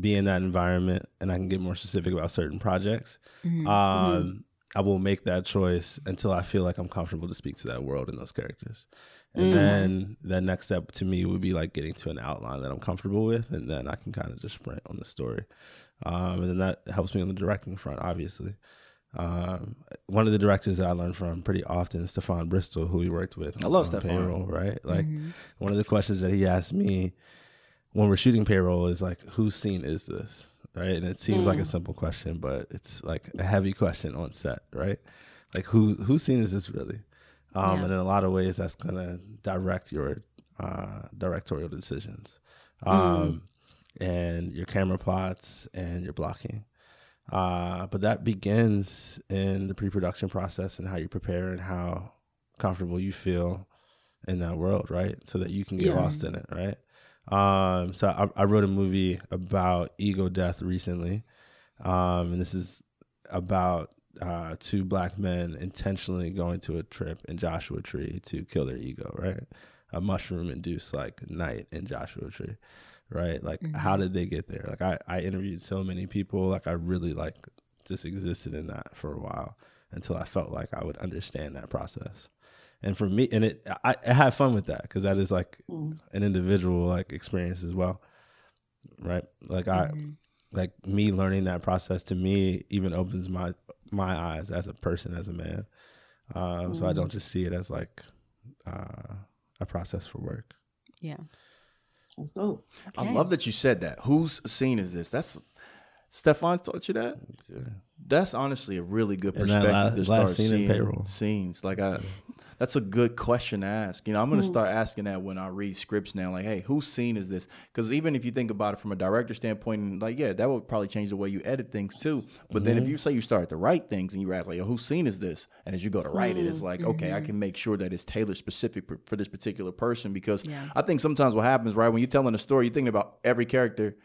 be in that environment and I can get more specific about certain projects, Mhm. um, I will make that choice until I feel like I'm comfortable to speak to that world and those characters. And Mhm. then the next step to me would be like getting to an outline that I'm comfortable with, and then I can kind of just sprint on the story. Um, and then that helps me on the directing front, obviously. Um, one of the directors that I learned from pretty often is Stefon Bristol, who we worked with. I love Stefon. Payroll, right? Like Mhm. one of the questions that he asked me when we're shooting payroll is like, whose scene is this? Right. And it seems like a Mm. simple question, but it's like a heavy question on set, right? Like who whose scene is this really? Um, Yeah. and in a lot of ways that's gonna direct your uh, directorial decisions. Mm. Um, and your camera plots and your blocking. Uh, but that begins in the pre-production process and how you prepare and how comfortable you feel in that world, right? So that you can get Yeah. lost in it, right? Um, so I, I wrote a movie about ego death recently, um, and this is about uh, two black men intentionally going to a trip in Joshua Tree to kill their ego, right? A mushroom-induced like night in Joshua Tree, right? Like, how did they get there? Like, I I interviewed so many people, like I really like just existed in that for a while until I felt like I would understand that process. And for me, and it I, I have fun with that because that is like Mm. an individual like experience as well, right? Like I Mm-hmm. like me learning that process to me even opens my my eyes as a person as a man. Um, So I Mm. don't just see it as like uh, a process for work. Yeah. That's dope. I love that you said that. Whose scene is this? That's Stefon taught you that. That's honestly a really good perspective la- to start scene seeing Payroll. scenes. Like I, that's a good question to ask. You know, I'm gonna mm. start asking that when I read scripts now. Like, hey, whose scene is this? Because even if you think about it from a director standpoint, like, yeah, that would probably change the way you edit things too. But then if mm-hmm. you say you start to write things and you ask like, Yo, whose scene is this? And as you go to write it, it's mm. like, mm-hmm. okay, I can make sure that it's tailored specific for, for this particular person. Because Yeah. I think sometimes what happens, right, when you're telling a story, you're thinking about every character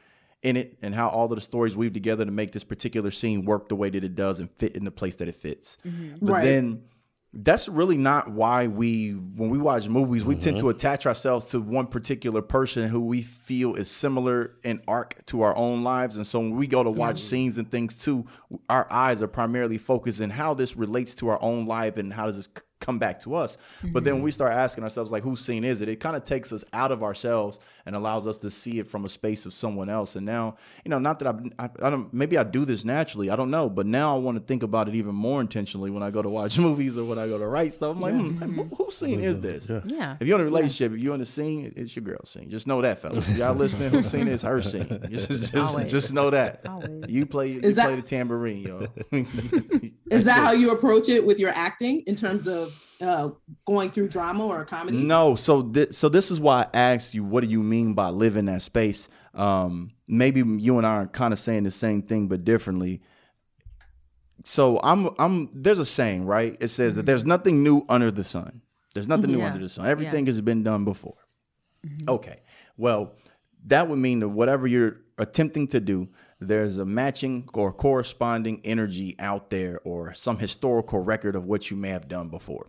in it and how all of the stories weave together to make this particular scene work the way that it does and fit in the place that it fits. Mm-hmm. But Right. then that's really not why we when we watch movies we tend mm-hmm. to attach ourselves to one particular person who we feel is similar in arc to our own lives and so when we go to watch mm-hmm. scenes and things too our eyes are primarily focused in how this relates to our own life and how does this c- come back to us but then when we start asking ourselves like whose scene is it it kind of takes us out of ourselves and allows us to see it from a space of someone else and now you know not that I've, I, I don't maybe I do this naturally I don't know but now I want to think about it even more intentionally when I go to watch movies or when I go to write stuff I'm like hmm, who- whose scene is this Yeah. if you're in a relationship, if you're in a scene, it's your girl's scene. Just know that, fellas. If y'all listening, whose scene is her scene. Just, just, just know that. Always. You play, you that- play the tambourine, yo. Is that how you approach it with your acting in terms of uh, going through drama or comedy? No, so thi- so this is why I asked you, what do you mean by live in that space? Um, maybe you and I are kind of saying the same thing, but differently. So I'm I'm there's a saying, right? It says that there's nothing new under the sun. There's nothing new Yeah. under the sun. Everything has been done before. Okay. Well, that would mean that whatever you're attempting to do, there's a matching or corresponding energy out there or some historical record of what you may have done before.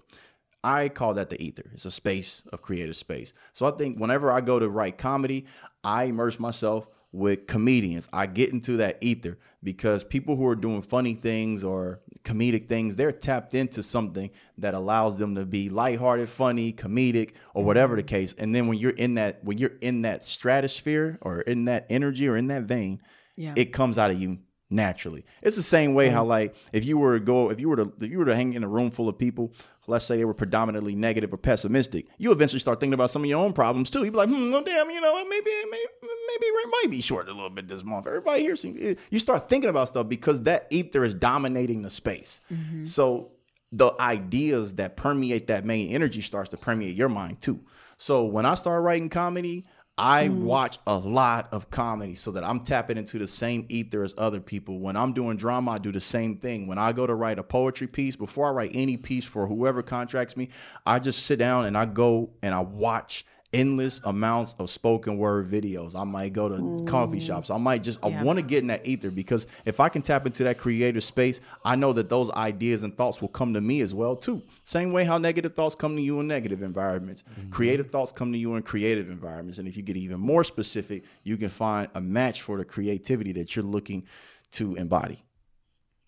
I call that the ether. It's a space of creative space. So I think whenever I go to write comedy, I immerse myself with comedians. I get into that ether because people who are doing funny things or comedic things, they're tapped into something that allows them to be lighthearted, funny, comedic, or whatever the mm-hmm. case. And then when you're in that when you're in that stratosphere or in that energy or in that vein, Yeah. it comes out of you naturally. It's the same way how like if you were to go if you were to if you were to hang in a room full of people, let's say they were predominantly negative or pessimistic, you eventually start thinking about some of your own problems too. You'd be like, hmm, well, damn, you know, maybe maybe maybe it might be short a little bit this month. Everybody here seems you start thinking about stuff because that ether is dominating the space. So the ideas that permeate that main energy starts to permeate your mind too. So when I start writing comedy, I mm-hmm. watch a lot of comedy so that I'm tapping into the same ether as other people. When I'm doing drama, I do the same thing. When I go to write a poetry piece, before I write any piece for whoever contracts me, I just sit down and I go and I watch endless amounts of spoken word videos. I might go to coffee shops. I might just Yeah. I want to get in that ether because if I can tap into that creative space, I know that those ideas and thoughts will come to me as well too. Same way how negative thoughts come to you in negative environments. Creative thoughts come to you in creative environments. And if you get even more specific, you can find a match for the creativity that you're looking to embody.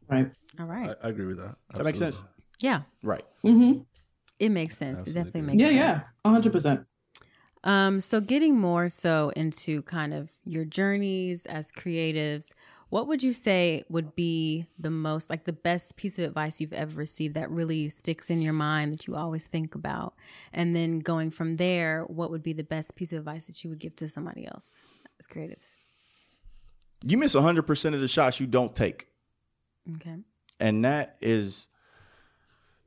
Right. All right. I, I agree with that. That makes sense? Yeah. Right. Mm-hmm. It makes sense. Absolutely It definitely makes Yeah, sense. Yeah, yeah. hundred percent. Um, so getting more so into kind of your journeys as creatives, what would you say would be the most like the best piece of advice you've ever received that really sticks in your mind that you always think about? And then going from there, what would be the best piece of advice that you would give to somebody else as creatives? You miss 100% of the shots you don't take. Okay. and that is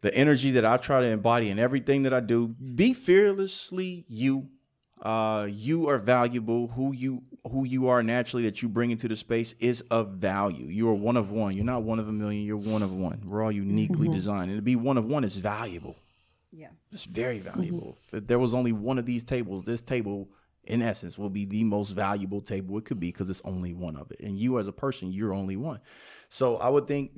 the energy that I try to embody in everything that I do. Be fearlessly you. Uh, you are valuable. Who you who you are naturally that you bring into the space is of value. You are one of one. You're not one of a million. You're one of one. We're all uniquely mm-hmm. designed, and to be one of one is valuable. Yeah. It's very mm-hmm. valuable. If there was only one of these tables, this table, in essence, will be the most valuable table it could be because it's only one of it. And you, as a person, you're only one. So I would think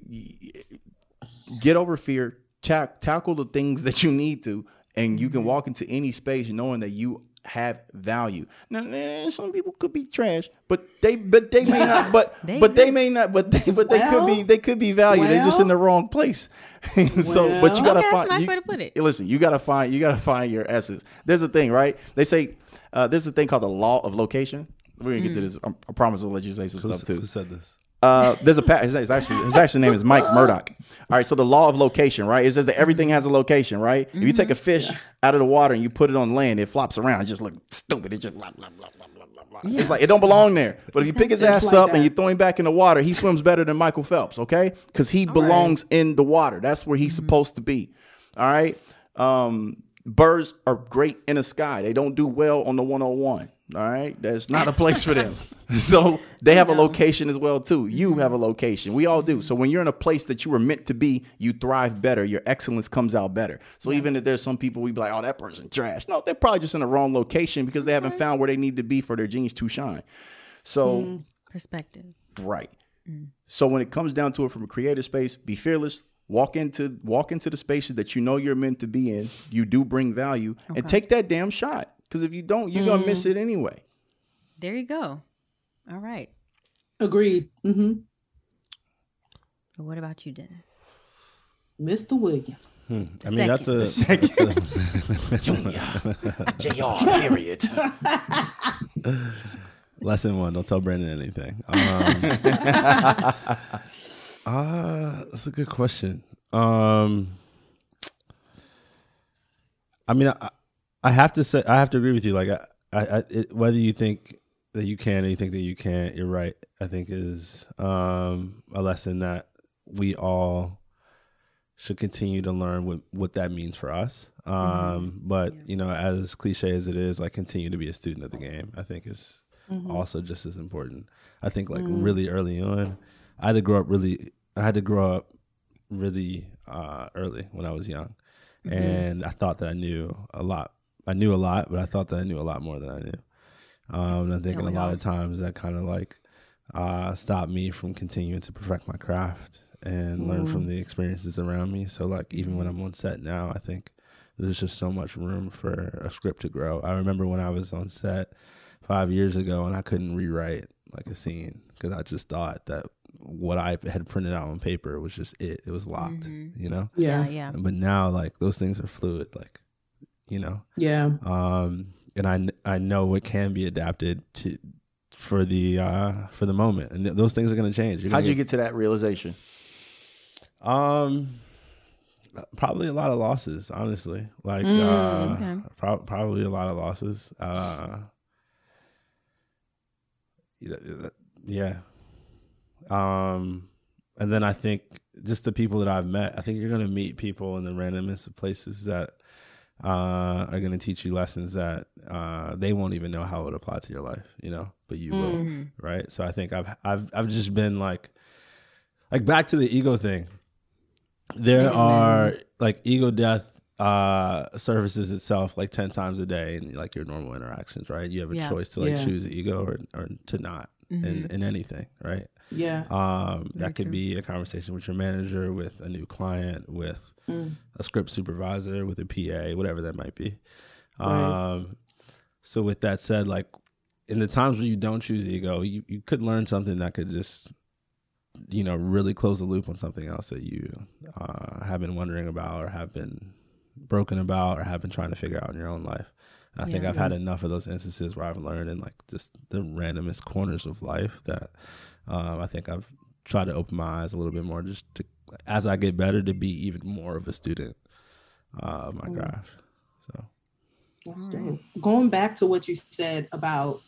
get over fear, ta- tackle the things that you need to, and you can mm-hmm. walk into any space knowing that you have value. Now, some people could be trash, but they but they may not. But They but they may not. But they but they could be they could be value. They're just in the wrong place. so, but you gotta Okay, that's find. a nice you- way to put it. Listen, you gotta find you gotta find your essence. There's a thing, right? They say uh, there's a thing called the law of location. We're gonna get Mm. to this. I, I promise we'll let you say some Who, stuff too. who said this? Uh, there's a pa- his, name is actually his actual name is Mike Murdock. All right, so the law of location, right? It says that everything has a location, right? If you take a fish out of the water and you put it on land, it flops around, it just look stupid. It just blah blah blah blah blah blah blah. It's like it don't belong there. But if you pick his ass like up and you throw him back in the water, he swims better than Michael Phelps, okay? Because he belongs in the water. That's where he's supposed to be. All right. Um, birds are great in the sky. They don't do well on the 101. All right. That's not a place for them. So they have a location as well too. You mm-hmm. have a location. We all do. So when you're in a place that you were meant to be, you thrive better. Your excellence comes out better. So even if there's some people we'd be like, oh, that person trash. No, they're probably just in the wrong location because they haven't found where they need to be for their genius to shine. So mm-hmm. Perspective. Right. Mm. So when it comes down to it from a creative space, be fearless. Walk into walk into the spaces that you know you're meant to be in. You do bring value, and take that damn shot. Because if you don't, you're gonna miss it anyway. There you go. All right. Agreed. Mm-hmm. But what about you, Dennis? Mr. Williams. Hmm. I mean, that's a, Second. that's a Junior, Jr. Period. lesson one. Don't tell Brandon anything. Um, uh, that's a good question. Um, I mean, I, I have to say, I have to agree with you. Like, I, I, it, whether you think that you can or you think that you can't, you're right. I think is um, a lesson that we all should continue to learn what what that means for us. Um, But you know, as cliche as it is, like continue to be a student of the game. I think is also just as important. I think like really early on, I had to grow up really. I had to grow up really uh, early when I was young, and I thought that I knew a lot. I knew a lot, but I thought that I knew a lot more than I knew. Um, and I think Don't in a lot all? of times that kind of like uh, stopped me from continuing to perfect my craft and learn from the experiences around me. So like even when I'm on set now, I think there's just so much room for a script to grow. I remember when I was on set five years ago and I couldn't rewrite like a scene because I just thought that what I had printed out on paper was just it. It was locked, you know. Yeah, Yeah. yeah. But now like those things are fluid, like you know Yeah. um, and I I know it can be adapted to for the uh, for the moment, and th- those things are going to change. How'd gonna you get to that realization? Um, probably a lot of losses, honestly. Like Mm, uh, okay. prob- probably a lot of losses. Uh, yeah, yeah. Um, and then I think just the people that I've met, I think you're going to meet people in the randomness of places that uh, are going to teach you lessons that uh, they won't even know how it would apply to your life, you know, but you will, right? So I think I've I've I've just been like, like back to the ego thing. There are like ego death uh surfaces itself like 10 times a day in like your normal interactions right you have a Yeah. choice to like Yeah. choose ego or, or to not in, in anything right Yeah. um, that could true. be a conversation with your manager, with a new client, with a script supervisor, with a PA, whatever that might be. Right. Um, so, with that said, like in the times where you don't choose ego, you, you could learn something that could just, you know, really close the loop on something else that you uh, have been wondering about or have been broken about or have been trying to figure out in your own life. I think I've had enough of those instances where I've learned in like just the randomest corners of life that um, I think I've tried to open my eyes a little bit more just to, as I get better, to be even more of a student uh, of my craft. So, That's dope. Going back to what you said about,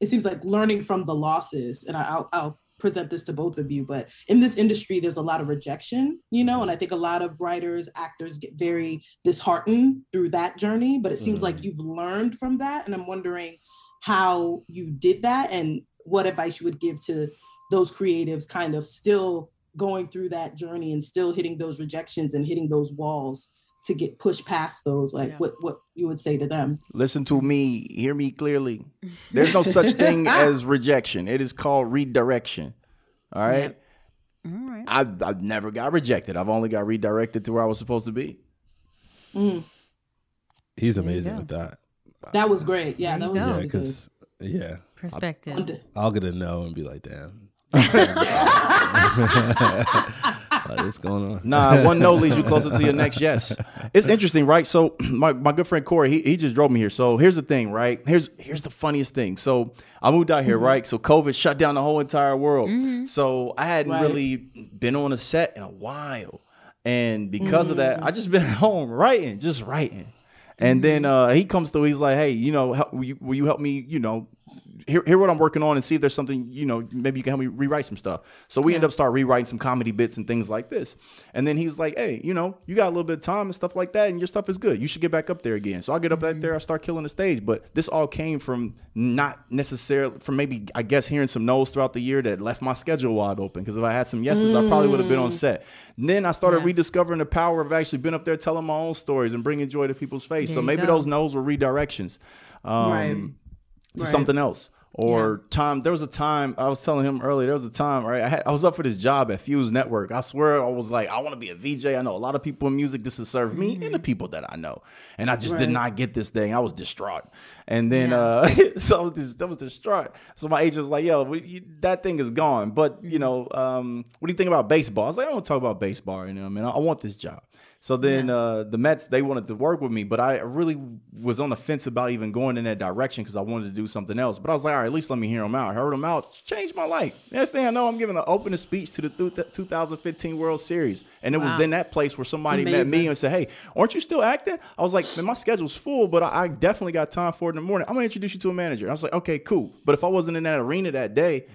it seems like learning from the losses, and I- I'll, I'll present this to both of you, but in this industry, there's a lot of rejection, you know, and I think a lot of writers, actors get very disheartened through that journey, but it seems like you've learned from that. And I'm wondering how you did that and what advice you would give to those creatives kind of still going through that journey and still hitting those rejections and hitting those walls to get pushed past those like Yeah. what what you would say to them Listen to me, hear me clearly. There's no such thing as rejection. It is called redirection. All right. All right. I I've never got rejected. I've only got redirected to where I was supposed to be. Mm. he's amazing with that. That was great. Yeah, There that was go. Yeah, good. because yeah, Perspective. Wonder- I'll get a no and be like, damn. what's going on? Nah, one no leads you closer to your next yes. It's interesting, right? So my, my good friend Corey, he, he just drove me here. So here's the thing, right? Here's here's the funniest thing. So I moved out here, mm-hmm. right? So COVID shut down the whole entire world. Mm-hmm. So I hadn't Right. really been on a set in a while. And because of mm-hmm. that, I just been at home writing, just writing. And then uh, he comes through. He's like, "Hey, you know, help, will, you, will you help me? You know, hear, hear what I'm working on and see if there's something. You know, maybe you can help me rewrite some stuff." So we end up start rewriting some comedy bits and things like this. And then he's like, "Hey, you know, you got a little bit of time and stuff like that, and your stuff is good. You should get back up there again." So I get up back there. I start killing the stage. But this all came from not necessarily from maybe I guess hearing some no's throughout the year that left my schedule wide open. Because if I had some yeses, I probably would have been on set. And then I started rediscovering the power of actually being up there telling my own stories and bringing joy to people's face. There so maybe go. those no's were redirections. Um, Right. To Right. something else. Or time. There was a time I was telling him earlier. There was a time, right? I had I was up for this job at Fuse Network. I swear I was like, I want to be a VJ. I know a lot of people in music. This has served me and the people that I know. And I just did not get this thing. I was distraught. And then uh, so I was, dis- I was distraught. So my agent was like, Yo, we, you, that thing is gone. But you know, um, what do you think about baseball? I was like, I don't talk about baseball. You know, mean, I, I want this job. So then uh, the Mets they wanted to work with me, but I really was on the fence about even going in that direction because I wanted to do something else. But I was like, all right, at least let me hear them out. I heard them out, changed my life. Next thing I know, I'm giving an opening speech to the thu- 2015 World Series, and it was Wow. then that place where somebody met me and said, "Hey, aren't you still acting?" I was like, "Man, my schedule's full, but I, I definitely got time for it in the morning. I'm gonna introduce you to a manager." I was like, "Okay, cool." But if I wasn't in that arena that day,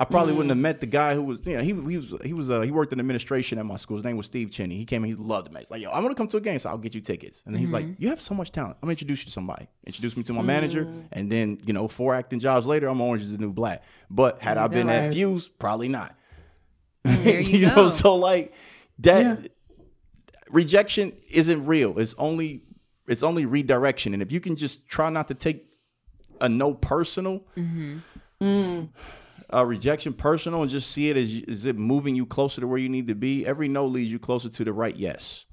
I probably wouldn't have met the guy who was, you know, he, he was he was uh, he worked in administration at my school. His name was Steve Cheney. He came and he loved me. He's like, "Yo, I'm gonna come to a game, so I'll get you tickets." And he's like, mm-hmm. "You have so much talent. I'm gonna introduce you to somebody." Introduce me to my manager, mm. and then you know, four acting jobs later, I'm Orange is the New Black. But had I been at Fuse, probably not. There you, you know, so like that Yeah. rejection isn't real. It's only it's only redirection. And if you can just try not to take a no personal, mm-hmm. a rejection personal, and just see it as is it moving you closer to where you need to be. Every no leads you closer to the right yes.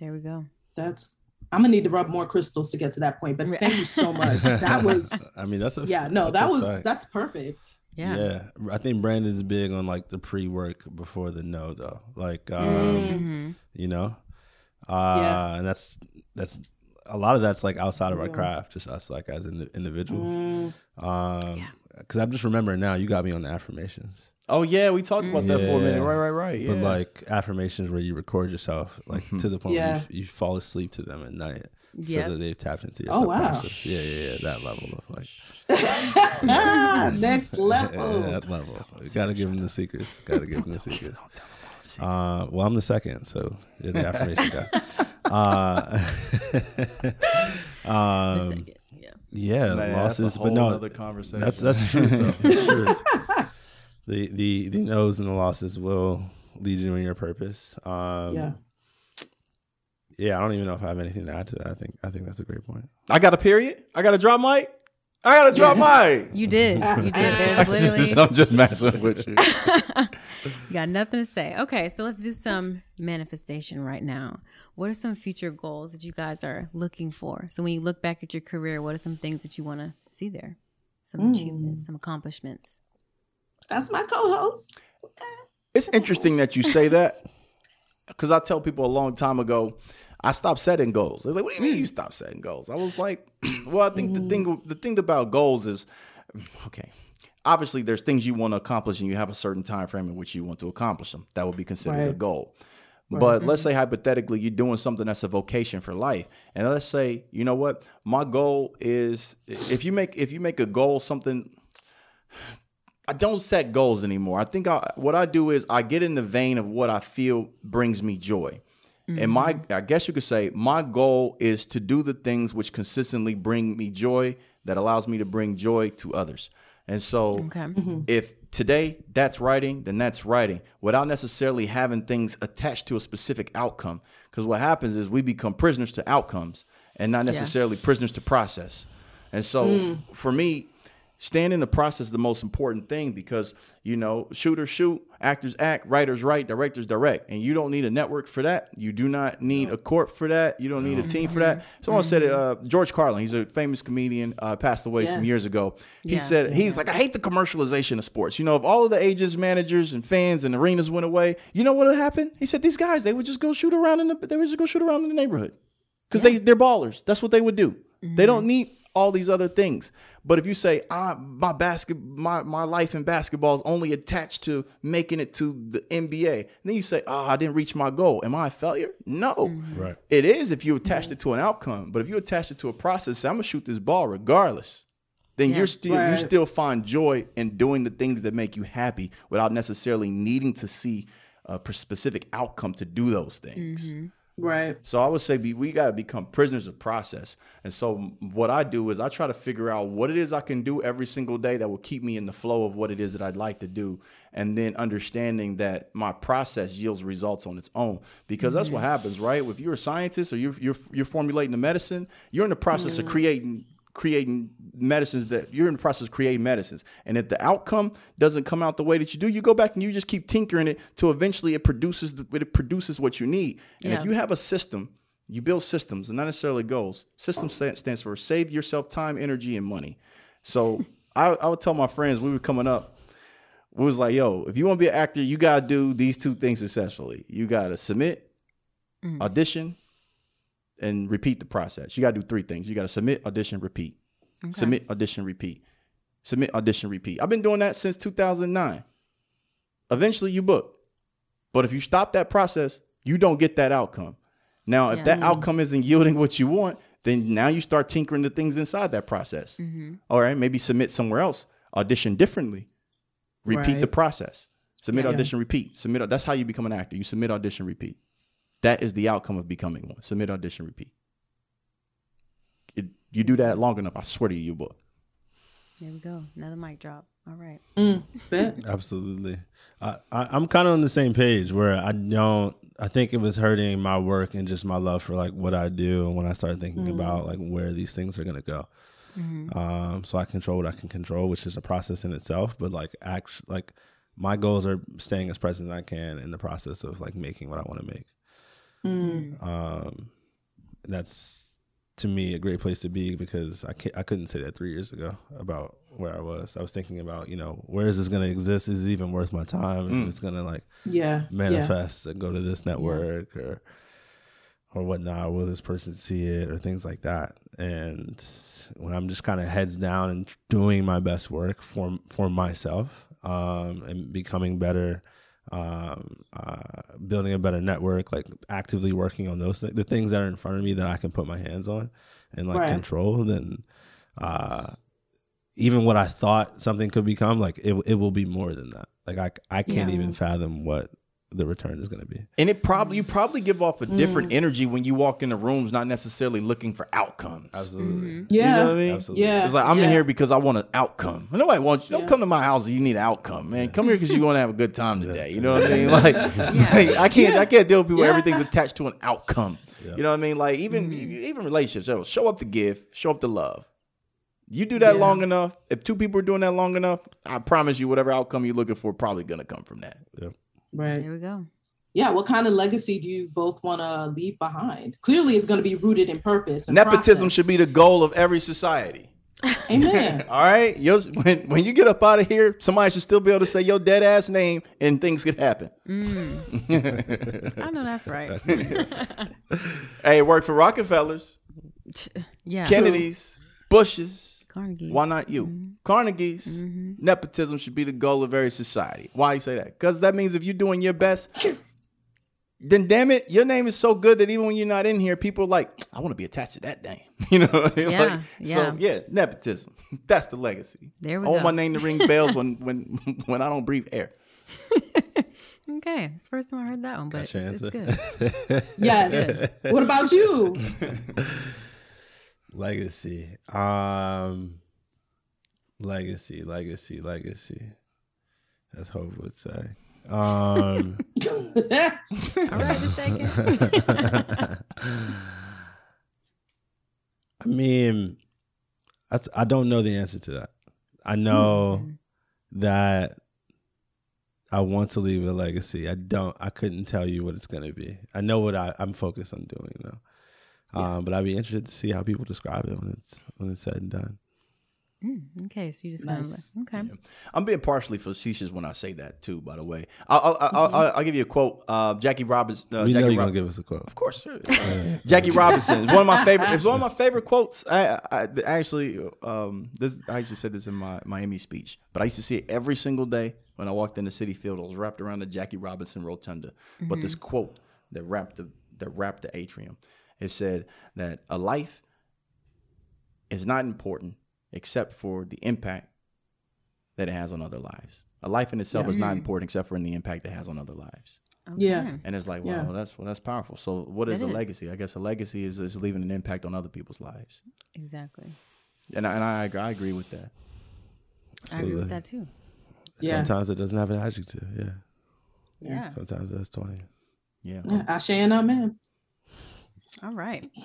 There we go. That's I'm gonna need to rub more crystals to get to that point. But thank you so much. That was I mean, that's a yeah, no, that was fact. that's perfect. Yeah. Yeah, I think Brandon's big on like the pre-work before the no, though. Like, um, Mm-hmm. you know, uh, Yeah. and that's that's a lot of that's like outside of our craft, just us like as in, individuals. Mm, Um, because I'm just remembering now, you got me on the affirmations, Oh yeah, we talked about that for a minute. Right, right, right. Yeah. but like affirmations where you record yourself, like to the point Yeah. where you, you fall asleep to them at night. Yep. So that they've tapped into your Oh, wow. subconscious. Yeah, yeah, yeah. That level of like ah, next level. that level. You gotta give them the secrets. Gotta give them the secrets. Uh, well, I'm the second, so you're the affirmation guy. Uh, The um, second. Yeah. yeah, Man, that's a losses, whole but no, nother conversation. that's that's true. Though. It's true. The the the no's and the losses will lead you in your purpose. Um, Yeah. yeah. I don't even know if I have anything to add to that. I think I think that's a great point. I got a period. I got a drop mic. I got a drop mic. You did. You did. There's literally I'm just messing with you. you got nothing to say. Okay, so let's do some manifestation right now. What are some future goals that you guys are looking for? So when you look back at your career, what are some things that you want to see there? Some Mm. achievements, some accomplishments. That's my co-host. It's interesting that you say that because I tell people a long time ago, I stopped setting goals. They're like, "What do you mean you mm. stopped setting goals?" I was like, "Well, I think the thing mm. the thing about goals is, mm, okay, obviously there's things you want to accomplish and you have a certain time frame in which you want to accomplish them. That would be considered a Right. goal." But let's mm-hmm. say hypothetically you're doing something that's a vocation for life, and let's say you know what my goal is. If you make if you make a goal something I don't set goals anymore. I think I, what I do is I get in the vein of what I feel brings me joy. And my, mm-hmm. I guess you could say, my goal is to do the things which consistently bring me joy that allows me to bring joy to others. And so, Okay. Mm-hmm. if today that's writing, then that's writing without necessarily having things attached to a specific outcome. Because what happens is we become prisoners to outcomes and not necessarily prisoners to process. And so, mm. for me, Staying in the process is the most important thing because you know, shooters shoot, actors act, writers write, directors direct, and you don't need a network for that. You do not need a court for that. You don't need a team for that. Someone said it. Uh, George Carlin, he's a famous comedian, uh, passed away some years ago. He Yeah. said he's like, I hate the commercialization of sports. You know, if all of the agents, managers, and fans and arenas went away, you know what would happen? He said these guys they would just go shoot around in the they would just go shoot around in the neighborhood because they they're ballers. That's what they would do. They don't need all these other things. But if you say, ah, my basket, my my life in basketball is only attached to making it to the NBA, then you say, oh, I didn't reach my goal. Am I a failure? No. Mm-hmm. Right. It is if you attached mm-hmm. it to an outcome. But if you attach it to a process, say, I'm gonna shoot this ball regardless. Then Yeah. you're still you still find joy in doing the things that make you happy without necessarily needing to see a specific outcome to do those things. Mm-hmm. Right. So I would say be, we got to become prisoners of process. And so what I do is I try to figure out what it is I can do every single day that will keep me in the flow of what it is that I'd like to do. And then understanding that my process yields results on its own. Because that's what mm-hmm. happens, right? If you're a scientist or you're, you're, you're formulating a medicine, you're in the process of creating creating medicines that you're in the process of creating medicines. And if the outcome doesn't come out the way that you do, you go back and you just keep tinkering it till eventually it produces the, it produces what you need. And Yeah. if you have a system, you build systems and not necessarily goals. System stands for save yourself time, energy, and money. So I, I would tell my friends we were coming up, we was like, yo, if you want to be an actor, you gotta do these two things successfully. You gotta submit, mm. audition, and repeat the process. You gotta do three things. You gotta submit, audition, repeat. Submit, audition, repeat. Submit, audition, repeat. I've been doing that since 2009. Eventually, you book. But if you stop that process, you don't get that outcome. Now, if Yeah. that outcome isn't yielding what you want, then now you start tinkering the things inside that process. Mm-hmm. All right, maybe submit somewhere else, audition differently, repeat the process. Submit, Yeah. audition, repeat. Submit. That's how you become an actor. You submit, audition, repeat. That is the outcome of becoming one. Submit, audition, repeat. It, you do that long enough, I swear to you, you book. There we go. Another mic drop. All right. Mm. Absolutely. I, I, I'm kind of on the same page where I don't. I think it was hurting my work and just my love for like what I do. And when I started thinking about like where these things are gonna go, um, so I control what I can control, which is a process in itself. But like act, like my goals are staying as present as I can in the process of like making what I want to make. Um, that's to me a great place to be because I can't, I couldn't say that three years ago about where I was. I was thinking about you know where is this going to exist? Is it even worth my time? If it's going to like Yeah. Yeah. manifest and go to this network or or whatnot? Will this person see it or things like that? And when I'm just kind of heads down and doing my best work for for myself um, and becoming better, um, uh, building a better network, like actively working on those th- the things that are in front of me that I can put my hands on and like Right. control, then. Uh, even what I thought something could become, like it, it will be more than that. Like I, I can't Yeah. even fathom what the return is going to be. And it probably you probably give off a different mm. energy when you walk in the rooms, not necessarily looking for outcomes. Absolutely. Mm-hmm. Yeah. You know what I mean? Absolutely. Yeah. It's like I'm in here because I want an outcome. Nobody wants you. Don't Yeah. come to my house. if You need an outcome, man. Come here because you want to have a good time today. You know what I mean? Like, like, I can't. I can't deal with people. where Yeah. Everything's attached to an outcome. You know what I mean? Like even mm-hmm. even relationships. Show up to give. Show up to love. You do that Yeah. long enough. If two people are doing that long enough, I promise you, whatever outcome you're looking for, probably gonna come from that. Right. There we go. Yeah. What kind of legacy do you both want to leave behind? Clearly, it's going to be rooted in purpose. And Nepotism process. should be the goal of every society. Amen. All right, Yo, when when you get up out of here, somebody should still be able to say your dead ass name, and things could happen. Mm. I know that's right. Hey, it worked for Rockefellers, yeah. Kennedys, Bushes. Carnegie. Why not you? Mm-hmm. Carnegie's. Mm-hmm. Nepotism should be the goal of every society. Why you say that? Because that means if you're doing your best, then damn it, your name is so good that even when you're not in here, people are like, I want to be attached to that name. You know? what I mean? Yeah, Like, yeah. So yeah, nepotism. That's the legacy. There we I want my name to ring bells when when when I don't breathe air. Okay. It's the first time I heard that one, but it's, it's answer. good. yes. What about you? Legacy. Um legacy, legacy, legacy. As Hope would say. Um All right. I mean, that's, I don't know the answer to that. I know Mm. that I want to leave a legacy. I don't. I couldn't tell you what it's going to be. I know what I, I'm focused on doing though. Um, but I'd be interested to see how people describe it when it's when it's said and done. Mm, okay, so you just Nice. kind of okay. I'm being partially facetious when I say that too. By the way, I'll I'll, I'll, I'll, I'll give you a quote. Uh, Jackie Robbins. Uh, we Jackie know you're Rob- gonna give us a quote. Of course, sir. Jackie Robinson is one of my favorite. It's one of my favorite quotes. I, I actually, um, this I actually said this in my Miami speech, but I used to see it every single day when I walked in the Citi Field. It was wrapped around the Jackie Robinson rotunda. But this quote that wrapped the that wrapped the atrium, it said that a life is not important except for the impact that it has on other lives. A life in itself Yeah. is not important except for in the impact it has on other lives. Yeah. And it's like, wow, Yeah. well, that's well, that's powerful. So, what is It a is. legacy? I guess a legacy is, is leaving an impact on other people's lives. Exactly. And I, and I, agree- I agree with that. I agree with that too. Yeah. Sometimes it doesn't have an adjective. Yeah. Yeah. Sometimes that's twenty. Yeah. Yeah, Ashe and Amen. All right.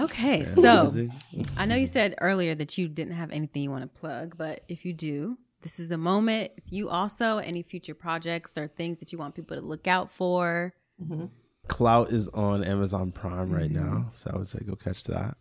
Okay. Yeah. So I know you said earlier that you didn't have anything you want to plug, but if you do, this is the moment. If you also any future projects or things that you want people to look out for. Clout is on Amazon Prime right Mm-hmm. now, so I would say go catch that.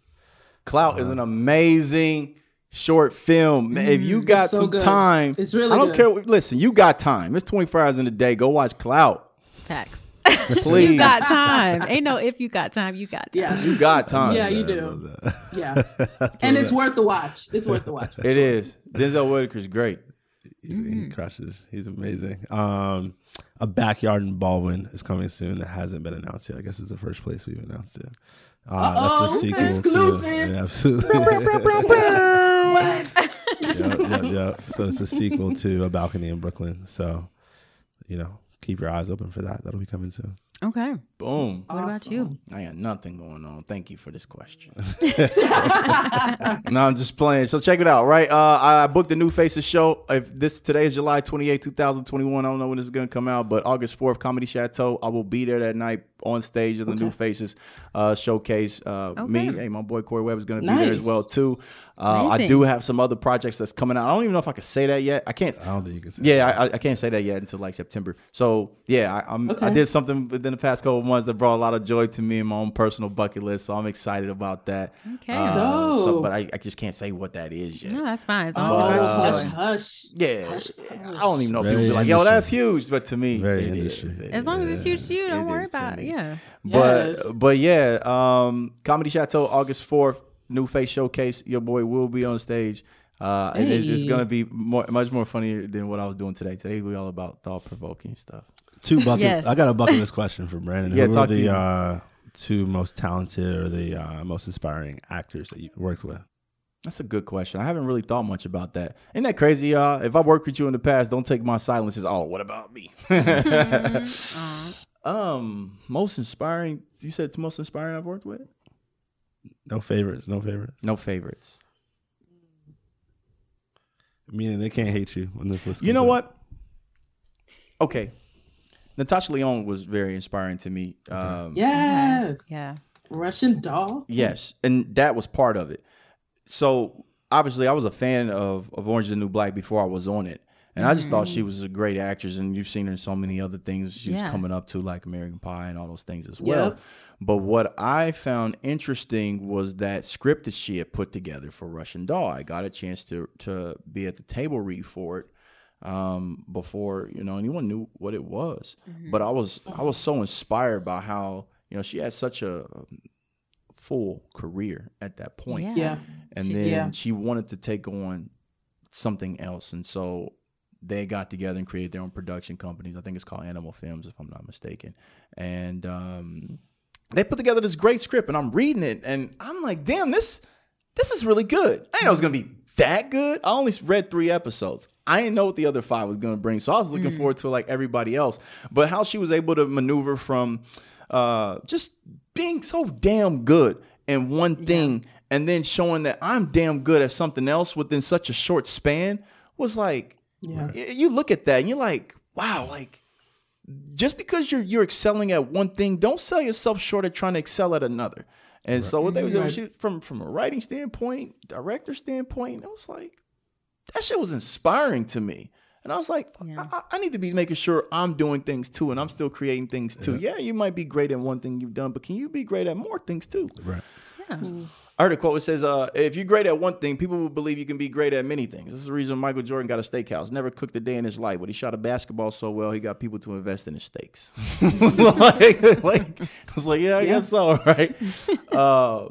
Clout is an amazing short film. Man, If you got so some good. time, It's really I don't good. care. what- Listen, you got time. It's 24 hours in a day. Go watch Clout. Facts. Please. you got time. Ain't no if you got time, you got time. Yeah. You got time. Yeah, you do. Yeah. and it's worth the watch. It's worth the watch. for It sure. is. Denzel Whitaker's great. He, he crushes. He's amazing. Um, a backyard in Baldwin is coming soon. That hasn't been announced yet. I guess it's the first place we've announced it. Uh, that's a sequel exclusive. to yeah, absolutely. yep, yep, yep. So it's a sequel to A Balcony in Brooklyn. So, you know, keep your eyes open for that. That'll be coming soon. Okay. Boom. What about you? I got nothing going on. Thank you for this question. no, I'm just playing. So check it out, right? Uh, I booked the New Faces show. If this today is July 28, 2021. I don't know when this is gonna come out, but August 4th, Comedy Chateau. I will be there that night on stage of the New Faces uh, showcase. Uh, Me, hey, my boy Corey Webb is gonna be there as well too. Uh, I do have some other projects that's coming out. I don't even know if I can say that yet. I can't. I don't think you can say Yeah, I, I- I can't say that yet until like September. So yeah, I, I'm I did something within the past couple of months that brought a lot of joy to me in my own personal bucket list. So I'm excited about that. Okay. Uh, so, but I, I just can't say what that is yet. No, that's fine. As long as uh, it hush, brings joy. hush. Yeah, I don't even know if people be like, "Yo, that's huge," but to me, Very it is. It As long as it's huge to you, don't It worry about it. Me. Yeah. But Yes. but yeah, um, Comedy Chateau, August fourth, New Face Showcase. Your boy will be on stage. Uh, and it's, it's gonna be more, much more funnier than what I was doing today. Today we all about thought provoking stuff. Two bucket. Yes. I got a bucket list question for Brandon. Yeah, Who talk are to the you. uh, two most talented or the uh, most inspiring actors that you worked with? That's a good question. I haven't really thought much about that. Isn't that crazy, y'all? If I worked with you in the past, don't take my silence as oh, what about me? um, most inspiring. You said the most inspiring I've worked with. No favorites. No favorites. No favorites. Meaning they can't hate you when this list. You know out. what? Okay, Natasha Lyonne was very inspiring to me. Um, Yes. Yeah. Russian doll. Yes, and that was part of it. So obviously, I was a fan of of Orange is the New Black before I was on it, and I just thought she was a great actress. And you've seen her in so many other things. She Yeah. was coming up to like American Pie and all those things as well. Yep. But what I found interesting was that script that she had put together for Russian Doll. I got a chance to to be at the table read for it um, before you know anyone knew what it was. But I was I was so inspired by how you know she had such a um, full career at that point Yeah. Yeah. And She- then Yeah. she wanted to take on something else. And so they got together and created their own production companies. I think it's called animal films if i'm not mistaken. And um, they put together this great script and i'm reading it and i'm like damn this this is really good. I didn't know it was gonna be that good. I only read three episodes. I didn't know what the other five was gonna bring. So i was looking forward to like everybody else. But how she was able to maneuver from uh, just being so damn good and one thing and then showing that I'm damn good at something else within such a short span was like Yeah. you look at that and you're like wow like just because you're you're excelling at one thing don't sell yourself short at trying to excel at another and so what they was mm-hmm. able to Right. shoot from from a writing standpoint director standpoint it was like that shit was inspiring to me. And I was like, Yeah. I, I need to be making sure I'm doing things too, and I'm still creating things too. Yeah. you might be great at one thing you've done, but can you be great at more things too? Right. Yeah. Mm. I heard a quote that says, uh, "If you're great at one thing, people will believe you can be great at many things." This is the reason Michael Jordan got a steakhouse. Never cooked a day in his life, but he shot a basketball so well, he got people to invest in his steaks. like, like, I was like, "Yeah, I Yeah. guess so, right?" Uh,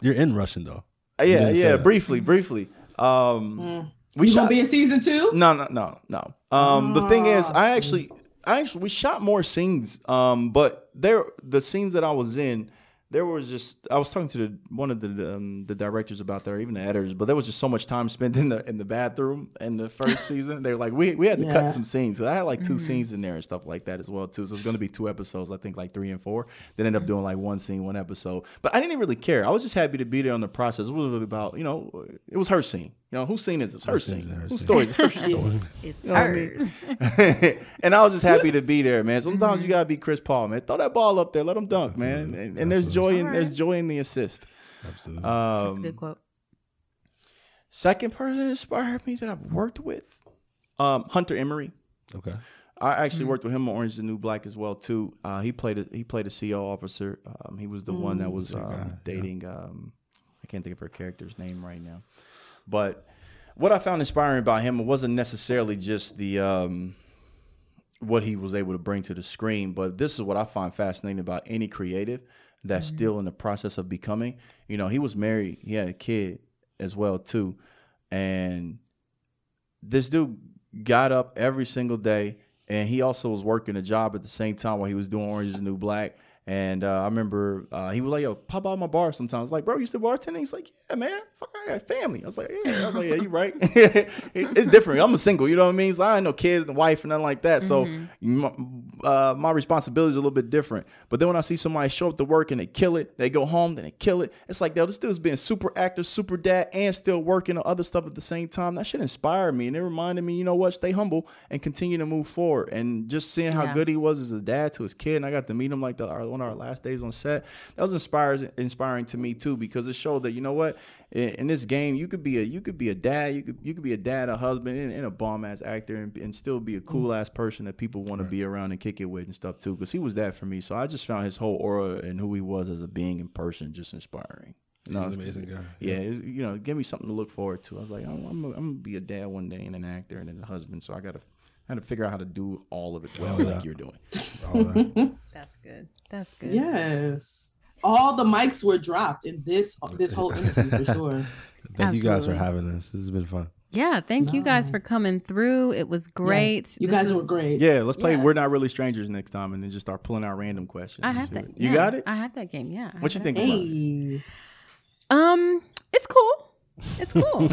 You're in Russian though. yeah, yeah. Briefly, briefly. Um, we You shot. gonna be in season two? No, no, no, no. Um, the thing is, Ah. I actually, I actually, we shot more scenes. Um, but there, the scenes that I was in, there was just, I was talking to the one of the um, the directors about there, even the editors. But there was just so much time spent in the in the bathroom in the first season. They're like, we we had to Yeah. cut some scenes. So I had like 2 scenes in there and stuff like that as well too. So it's going to be two episodes, I think, like three and four. Then end up doing like one scene, one episode. But I didn't really care. I was just happy to be there on the process. It was really about, you know, it was her scene. You know, whose scene is it? It's her, Her scene. scene's her Whose story is her story? It's You know what I mean? and I was just happy to be there, man. Sometimes Mm-hmm. you gotta be Chris Paul, man. Throw that ball up there, let him dunk, man. And, and there's joy in there's joy in the assist. Absolutely. That's a Um, good quote. second person inspired me that I've worked with, um, Hunter Emery. okay. I actually worked with him on Orange is the New Black as well too. Uh, he played a, he played a CO officer. Um, he was the one that was Good guy, um, yeah. dating. Um, I can't think of her character's name right now, but what I found inspiring about him wasn't necessarily just the um, what he was able to bring to the screen, but this is what I find fascinating about any creative that's still in the process of becoming. You know, he was married, he had a kid as well too, and this dude got up every single day and he also was working a job at the same time while he was doing Orange is the New Black. And uh, I remember uh, he was like, "Yo, pop out my bar sometimes." Like, "Bro, you still bartending?" He's like, "Yeah, man. Fuck, I got family." I was like, "Yeah." I was like, "Yeah, you right." It- it's different. I'm a single. You know what I mean? So I ain't no kids and wife and nothing like that. So my, uh, my responsibility is a little bit different. But then when I see somebody show up to work and they kill it, they go home, then they kill it. It's like, yo, this dude's being super active, super dad, and still working on other stuff at the same time. That should inspire me. And it reminded me, you know what? Stay humble and continue to move forward. And just seeing how Yeah. good he was as a dad to his kid, and I got to meet him like the, one of our last days on set. That was inspiring, inspiring to me too, because it showed that you know what, in, in this game, you could be a you could be a dad, you could you could be a dad, a husband, and, and a bomb ass actor, and, and still be a mm. cool ass person that people want to be around and kick it with and stuff too. Because he was that for me. So I just found his whole aura and who he was as a being in person just inspiring. He's No, an amazing guy. yeah, it was- you know, give me something to look forward to. I was like, I'm, I'm, gonna- I'm gonna be a dad one day and an actor and then a husband. So I gotta, I gotta figure out how to do all of it well, yeah. like you're doing. That's good. That's good. Yes. All the mics were dropped in this this whole interview for sure. Thank you guys for having this. This has been fun. Yeah, thank you guys for coming through. It was great. You This guys was- were great. Yeah, let's play Yeah. We're Not Really Strangers next time and then just start pulling out random questions. I have that. what- You yeah, got it? I have that game. Yeah. I What you think that. about it? Hey. Um, it's cool. It's cool.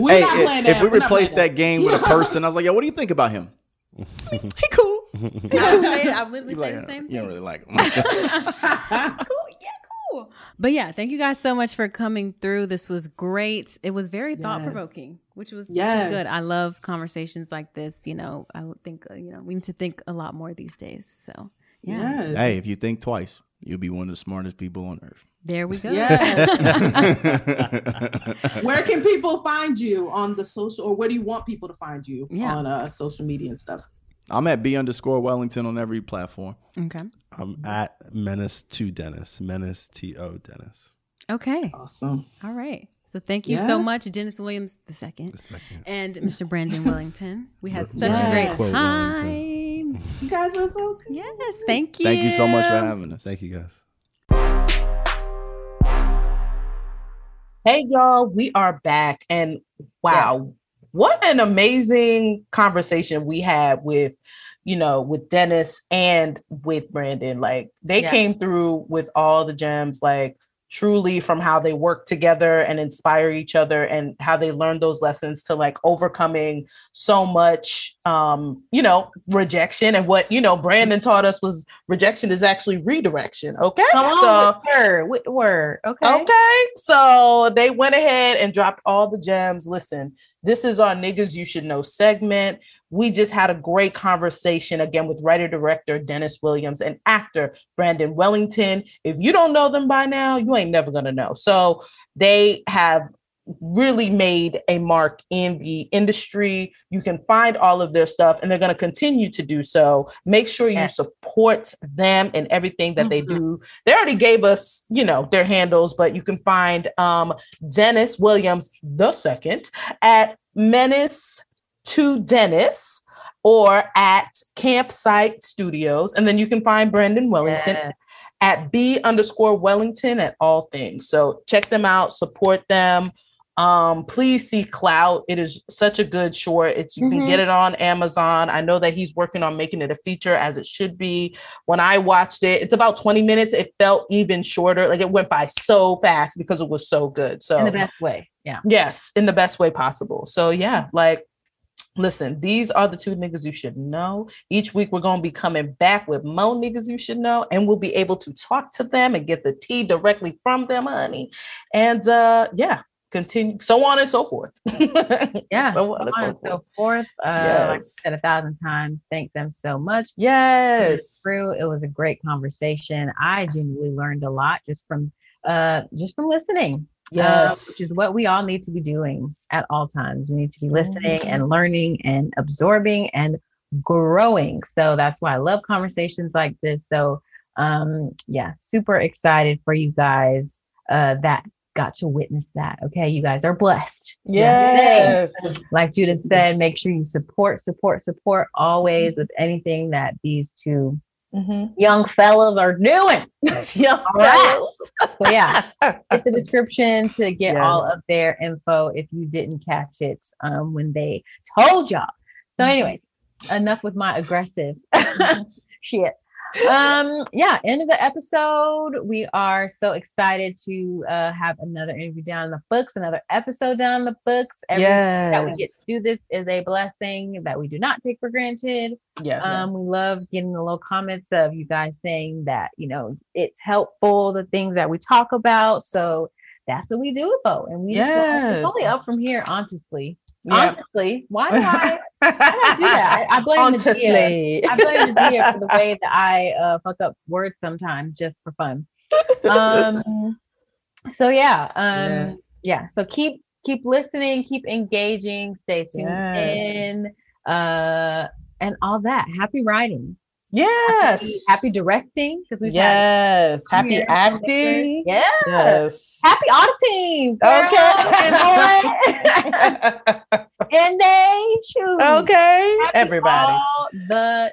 We're hey, not if, playing if we We're not replace that game with a person, I was like, yo, what do you think about him? he cool. I would say, I would literally You say like, the same you thing. don't really like him. it's cool. Yeah, cool. But yeah, thank you guys so much for coming through. This was great. It was very thought provoking, which was which is good. I love conversations like this. You know, I think uh, you know we need to think a lot more these days. So yeah, Yes. hey, if you think twice, you'll be one of the smartest people on earth. There we go. Yes. where can people find you on the social or where do you want people to find you Yeah. on uh, social media and stuff? I'm at B underscore Wellington on every platform. Okay. I'm at Menace to Dennis. Menace T O Dennis. Okay. Awesome. All right. So thank you Yeah. so much, Dennis Williams the second, and Mr. Brandon Wellington. We had such Yes. a great time. You guys are so good. Yes, thank you. Thank you so much for having us. Thank you guys. Hey, y'all, we are back. And wow, what an amazing conversation we had with, you know, with Dennis and with Brandon. Like, they Yeah. came through with all the gems, like, truly from how they work together and inspire each other and how they learn those lessons to like overcoming so much um you know rejection and what you know brandon taught us was rejection is actually redirection okay on, so word, with word. Okay. Okay. So they went ahead and dropped all the gems. Listen, this is our niggas you should know segment. We just had a great conversation again with writer director Dennis Williams and actor Brandon Wellington. If you don't know them by now, you ain't never going to know. So they have really made a mark in the industry. You can find all of their stuff and they're going to continue to do so. Make sure you support them and everything that they Mhm. do. They already gave us, you know, their handles, but you can find um, Dennis Williams the second at Menace to Dennis or at Campsite Studios. And then you can find Brandon Wellington Yes. at B underscore Wellington at all things. So check them out, support them. Um, please see Clout. It is such a good short. It's you can Mhm. get it on Amazon. I know that he's working on making it a feature as it should be. When I watched it, it's about 20 minutes. It felt even shorter. Like it went by so fast because it was so good. So In the best way. Yeah. Yes, in the best way possible. So yeah, like listen, these are the two niggas you should know. Each week we're gonna be coming back with more niggas you should know, and we'll be able to talk to them and get the tea directly from them, honey. And uh yeah, continue so on and so forth. Yeah. So on and on so and forth. so forth. Uh, Like I Yes. said a thousand times, thank them so much. Yes. through. It was a great conversation. I genuinely learned a lot just from uh just from listening. Uh, Yes. which is what we all need to be doing at all times. We need to be listening Mhm. and learning and absorbing and growing. So that's why I love conversations like this. So um yeah, super excited for you guys uh that got to witness that. Okay, you guys are blessed. Yes. Like Judith said, make sure you support, support, support always with anything that these two Mhm. young fellas are doing. Right. So yeah, hit the description to get all of their info if you didn't catch it um, when they told y'all. So Mhm. anyway, enough with my aggressive shit. Um, yeah, end of the episode. We are so excited to uh, have another interview down in the books, another episode down in the books. Every that we get to do this is a blessing that we do not take for granted. Yes. Um, we love getting the little comments of you guys saying that, you know, it's helpful, the things that we talk about. So that's what we do for. And we just want- it's only up from here, honestly. Yeah. Honestly, why do I, I do that? I, I blame the Dia. I blame the Dia for the way that I uh, fuck up words sometimes just for fun. Um, so yeah, um, Yeah. yeah. So keep keep listening, keep engaging, stay tuned Yes. in, uh, and all that. Happy writing, Yes. happy, happy directing because we've Yes. Happy acting. Yeah. Yes. Happy auditing. girl, and they choose. okay. Happy Everybody. all the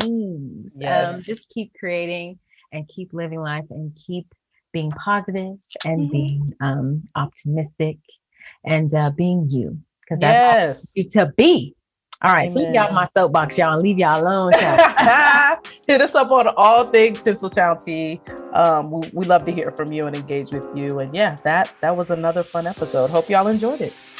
teams. Um, Yes. just keep creating and keep living life and keep being positive and Mhm. being um, optimistic and uh, being you because that's Yes. you to be. All right, leave y'all my soapbox, y'all, and leave y'all alone. y'all. Hit us up on all things Tinseltown Tea. Um, we, we love to hear from you and engage with you. And yeah, that that was another fun episode. Hope y'all enjoyed it.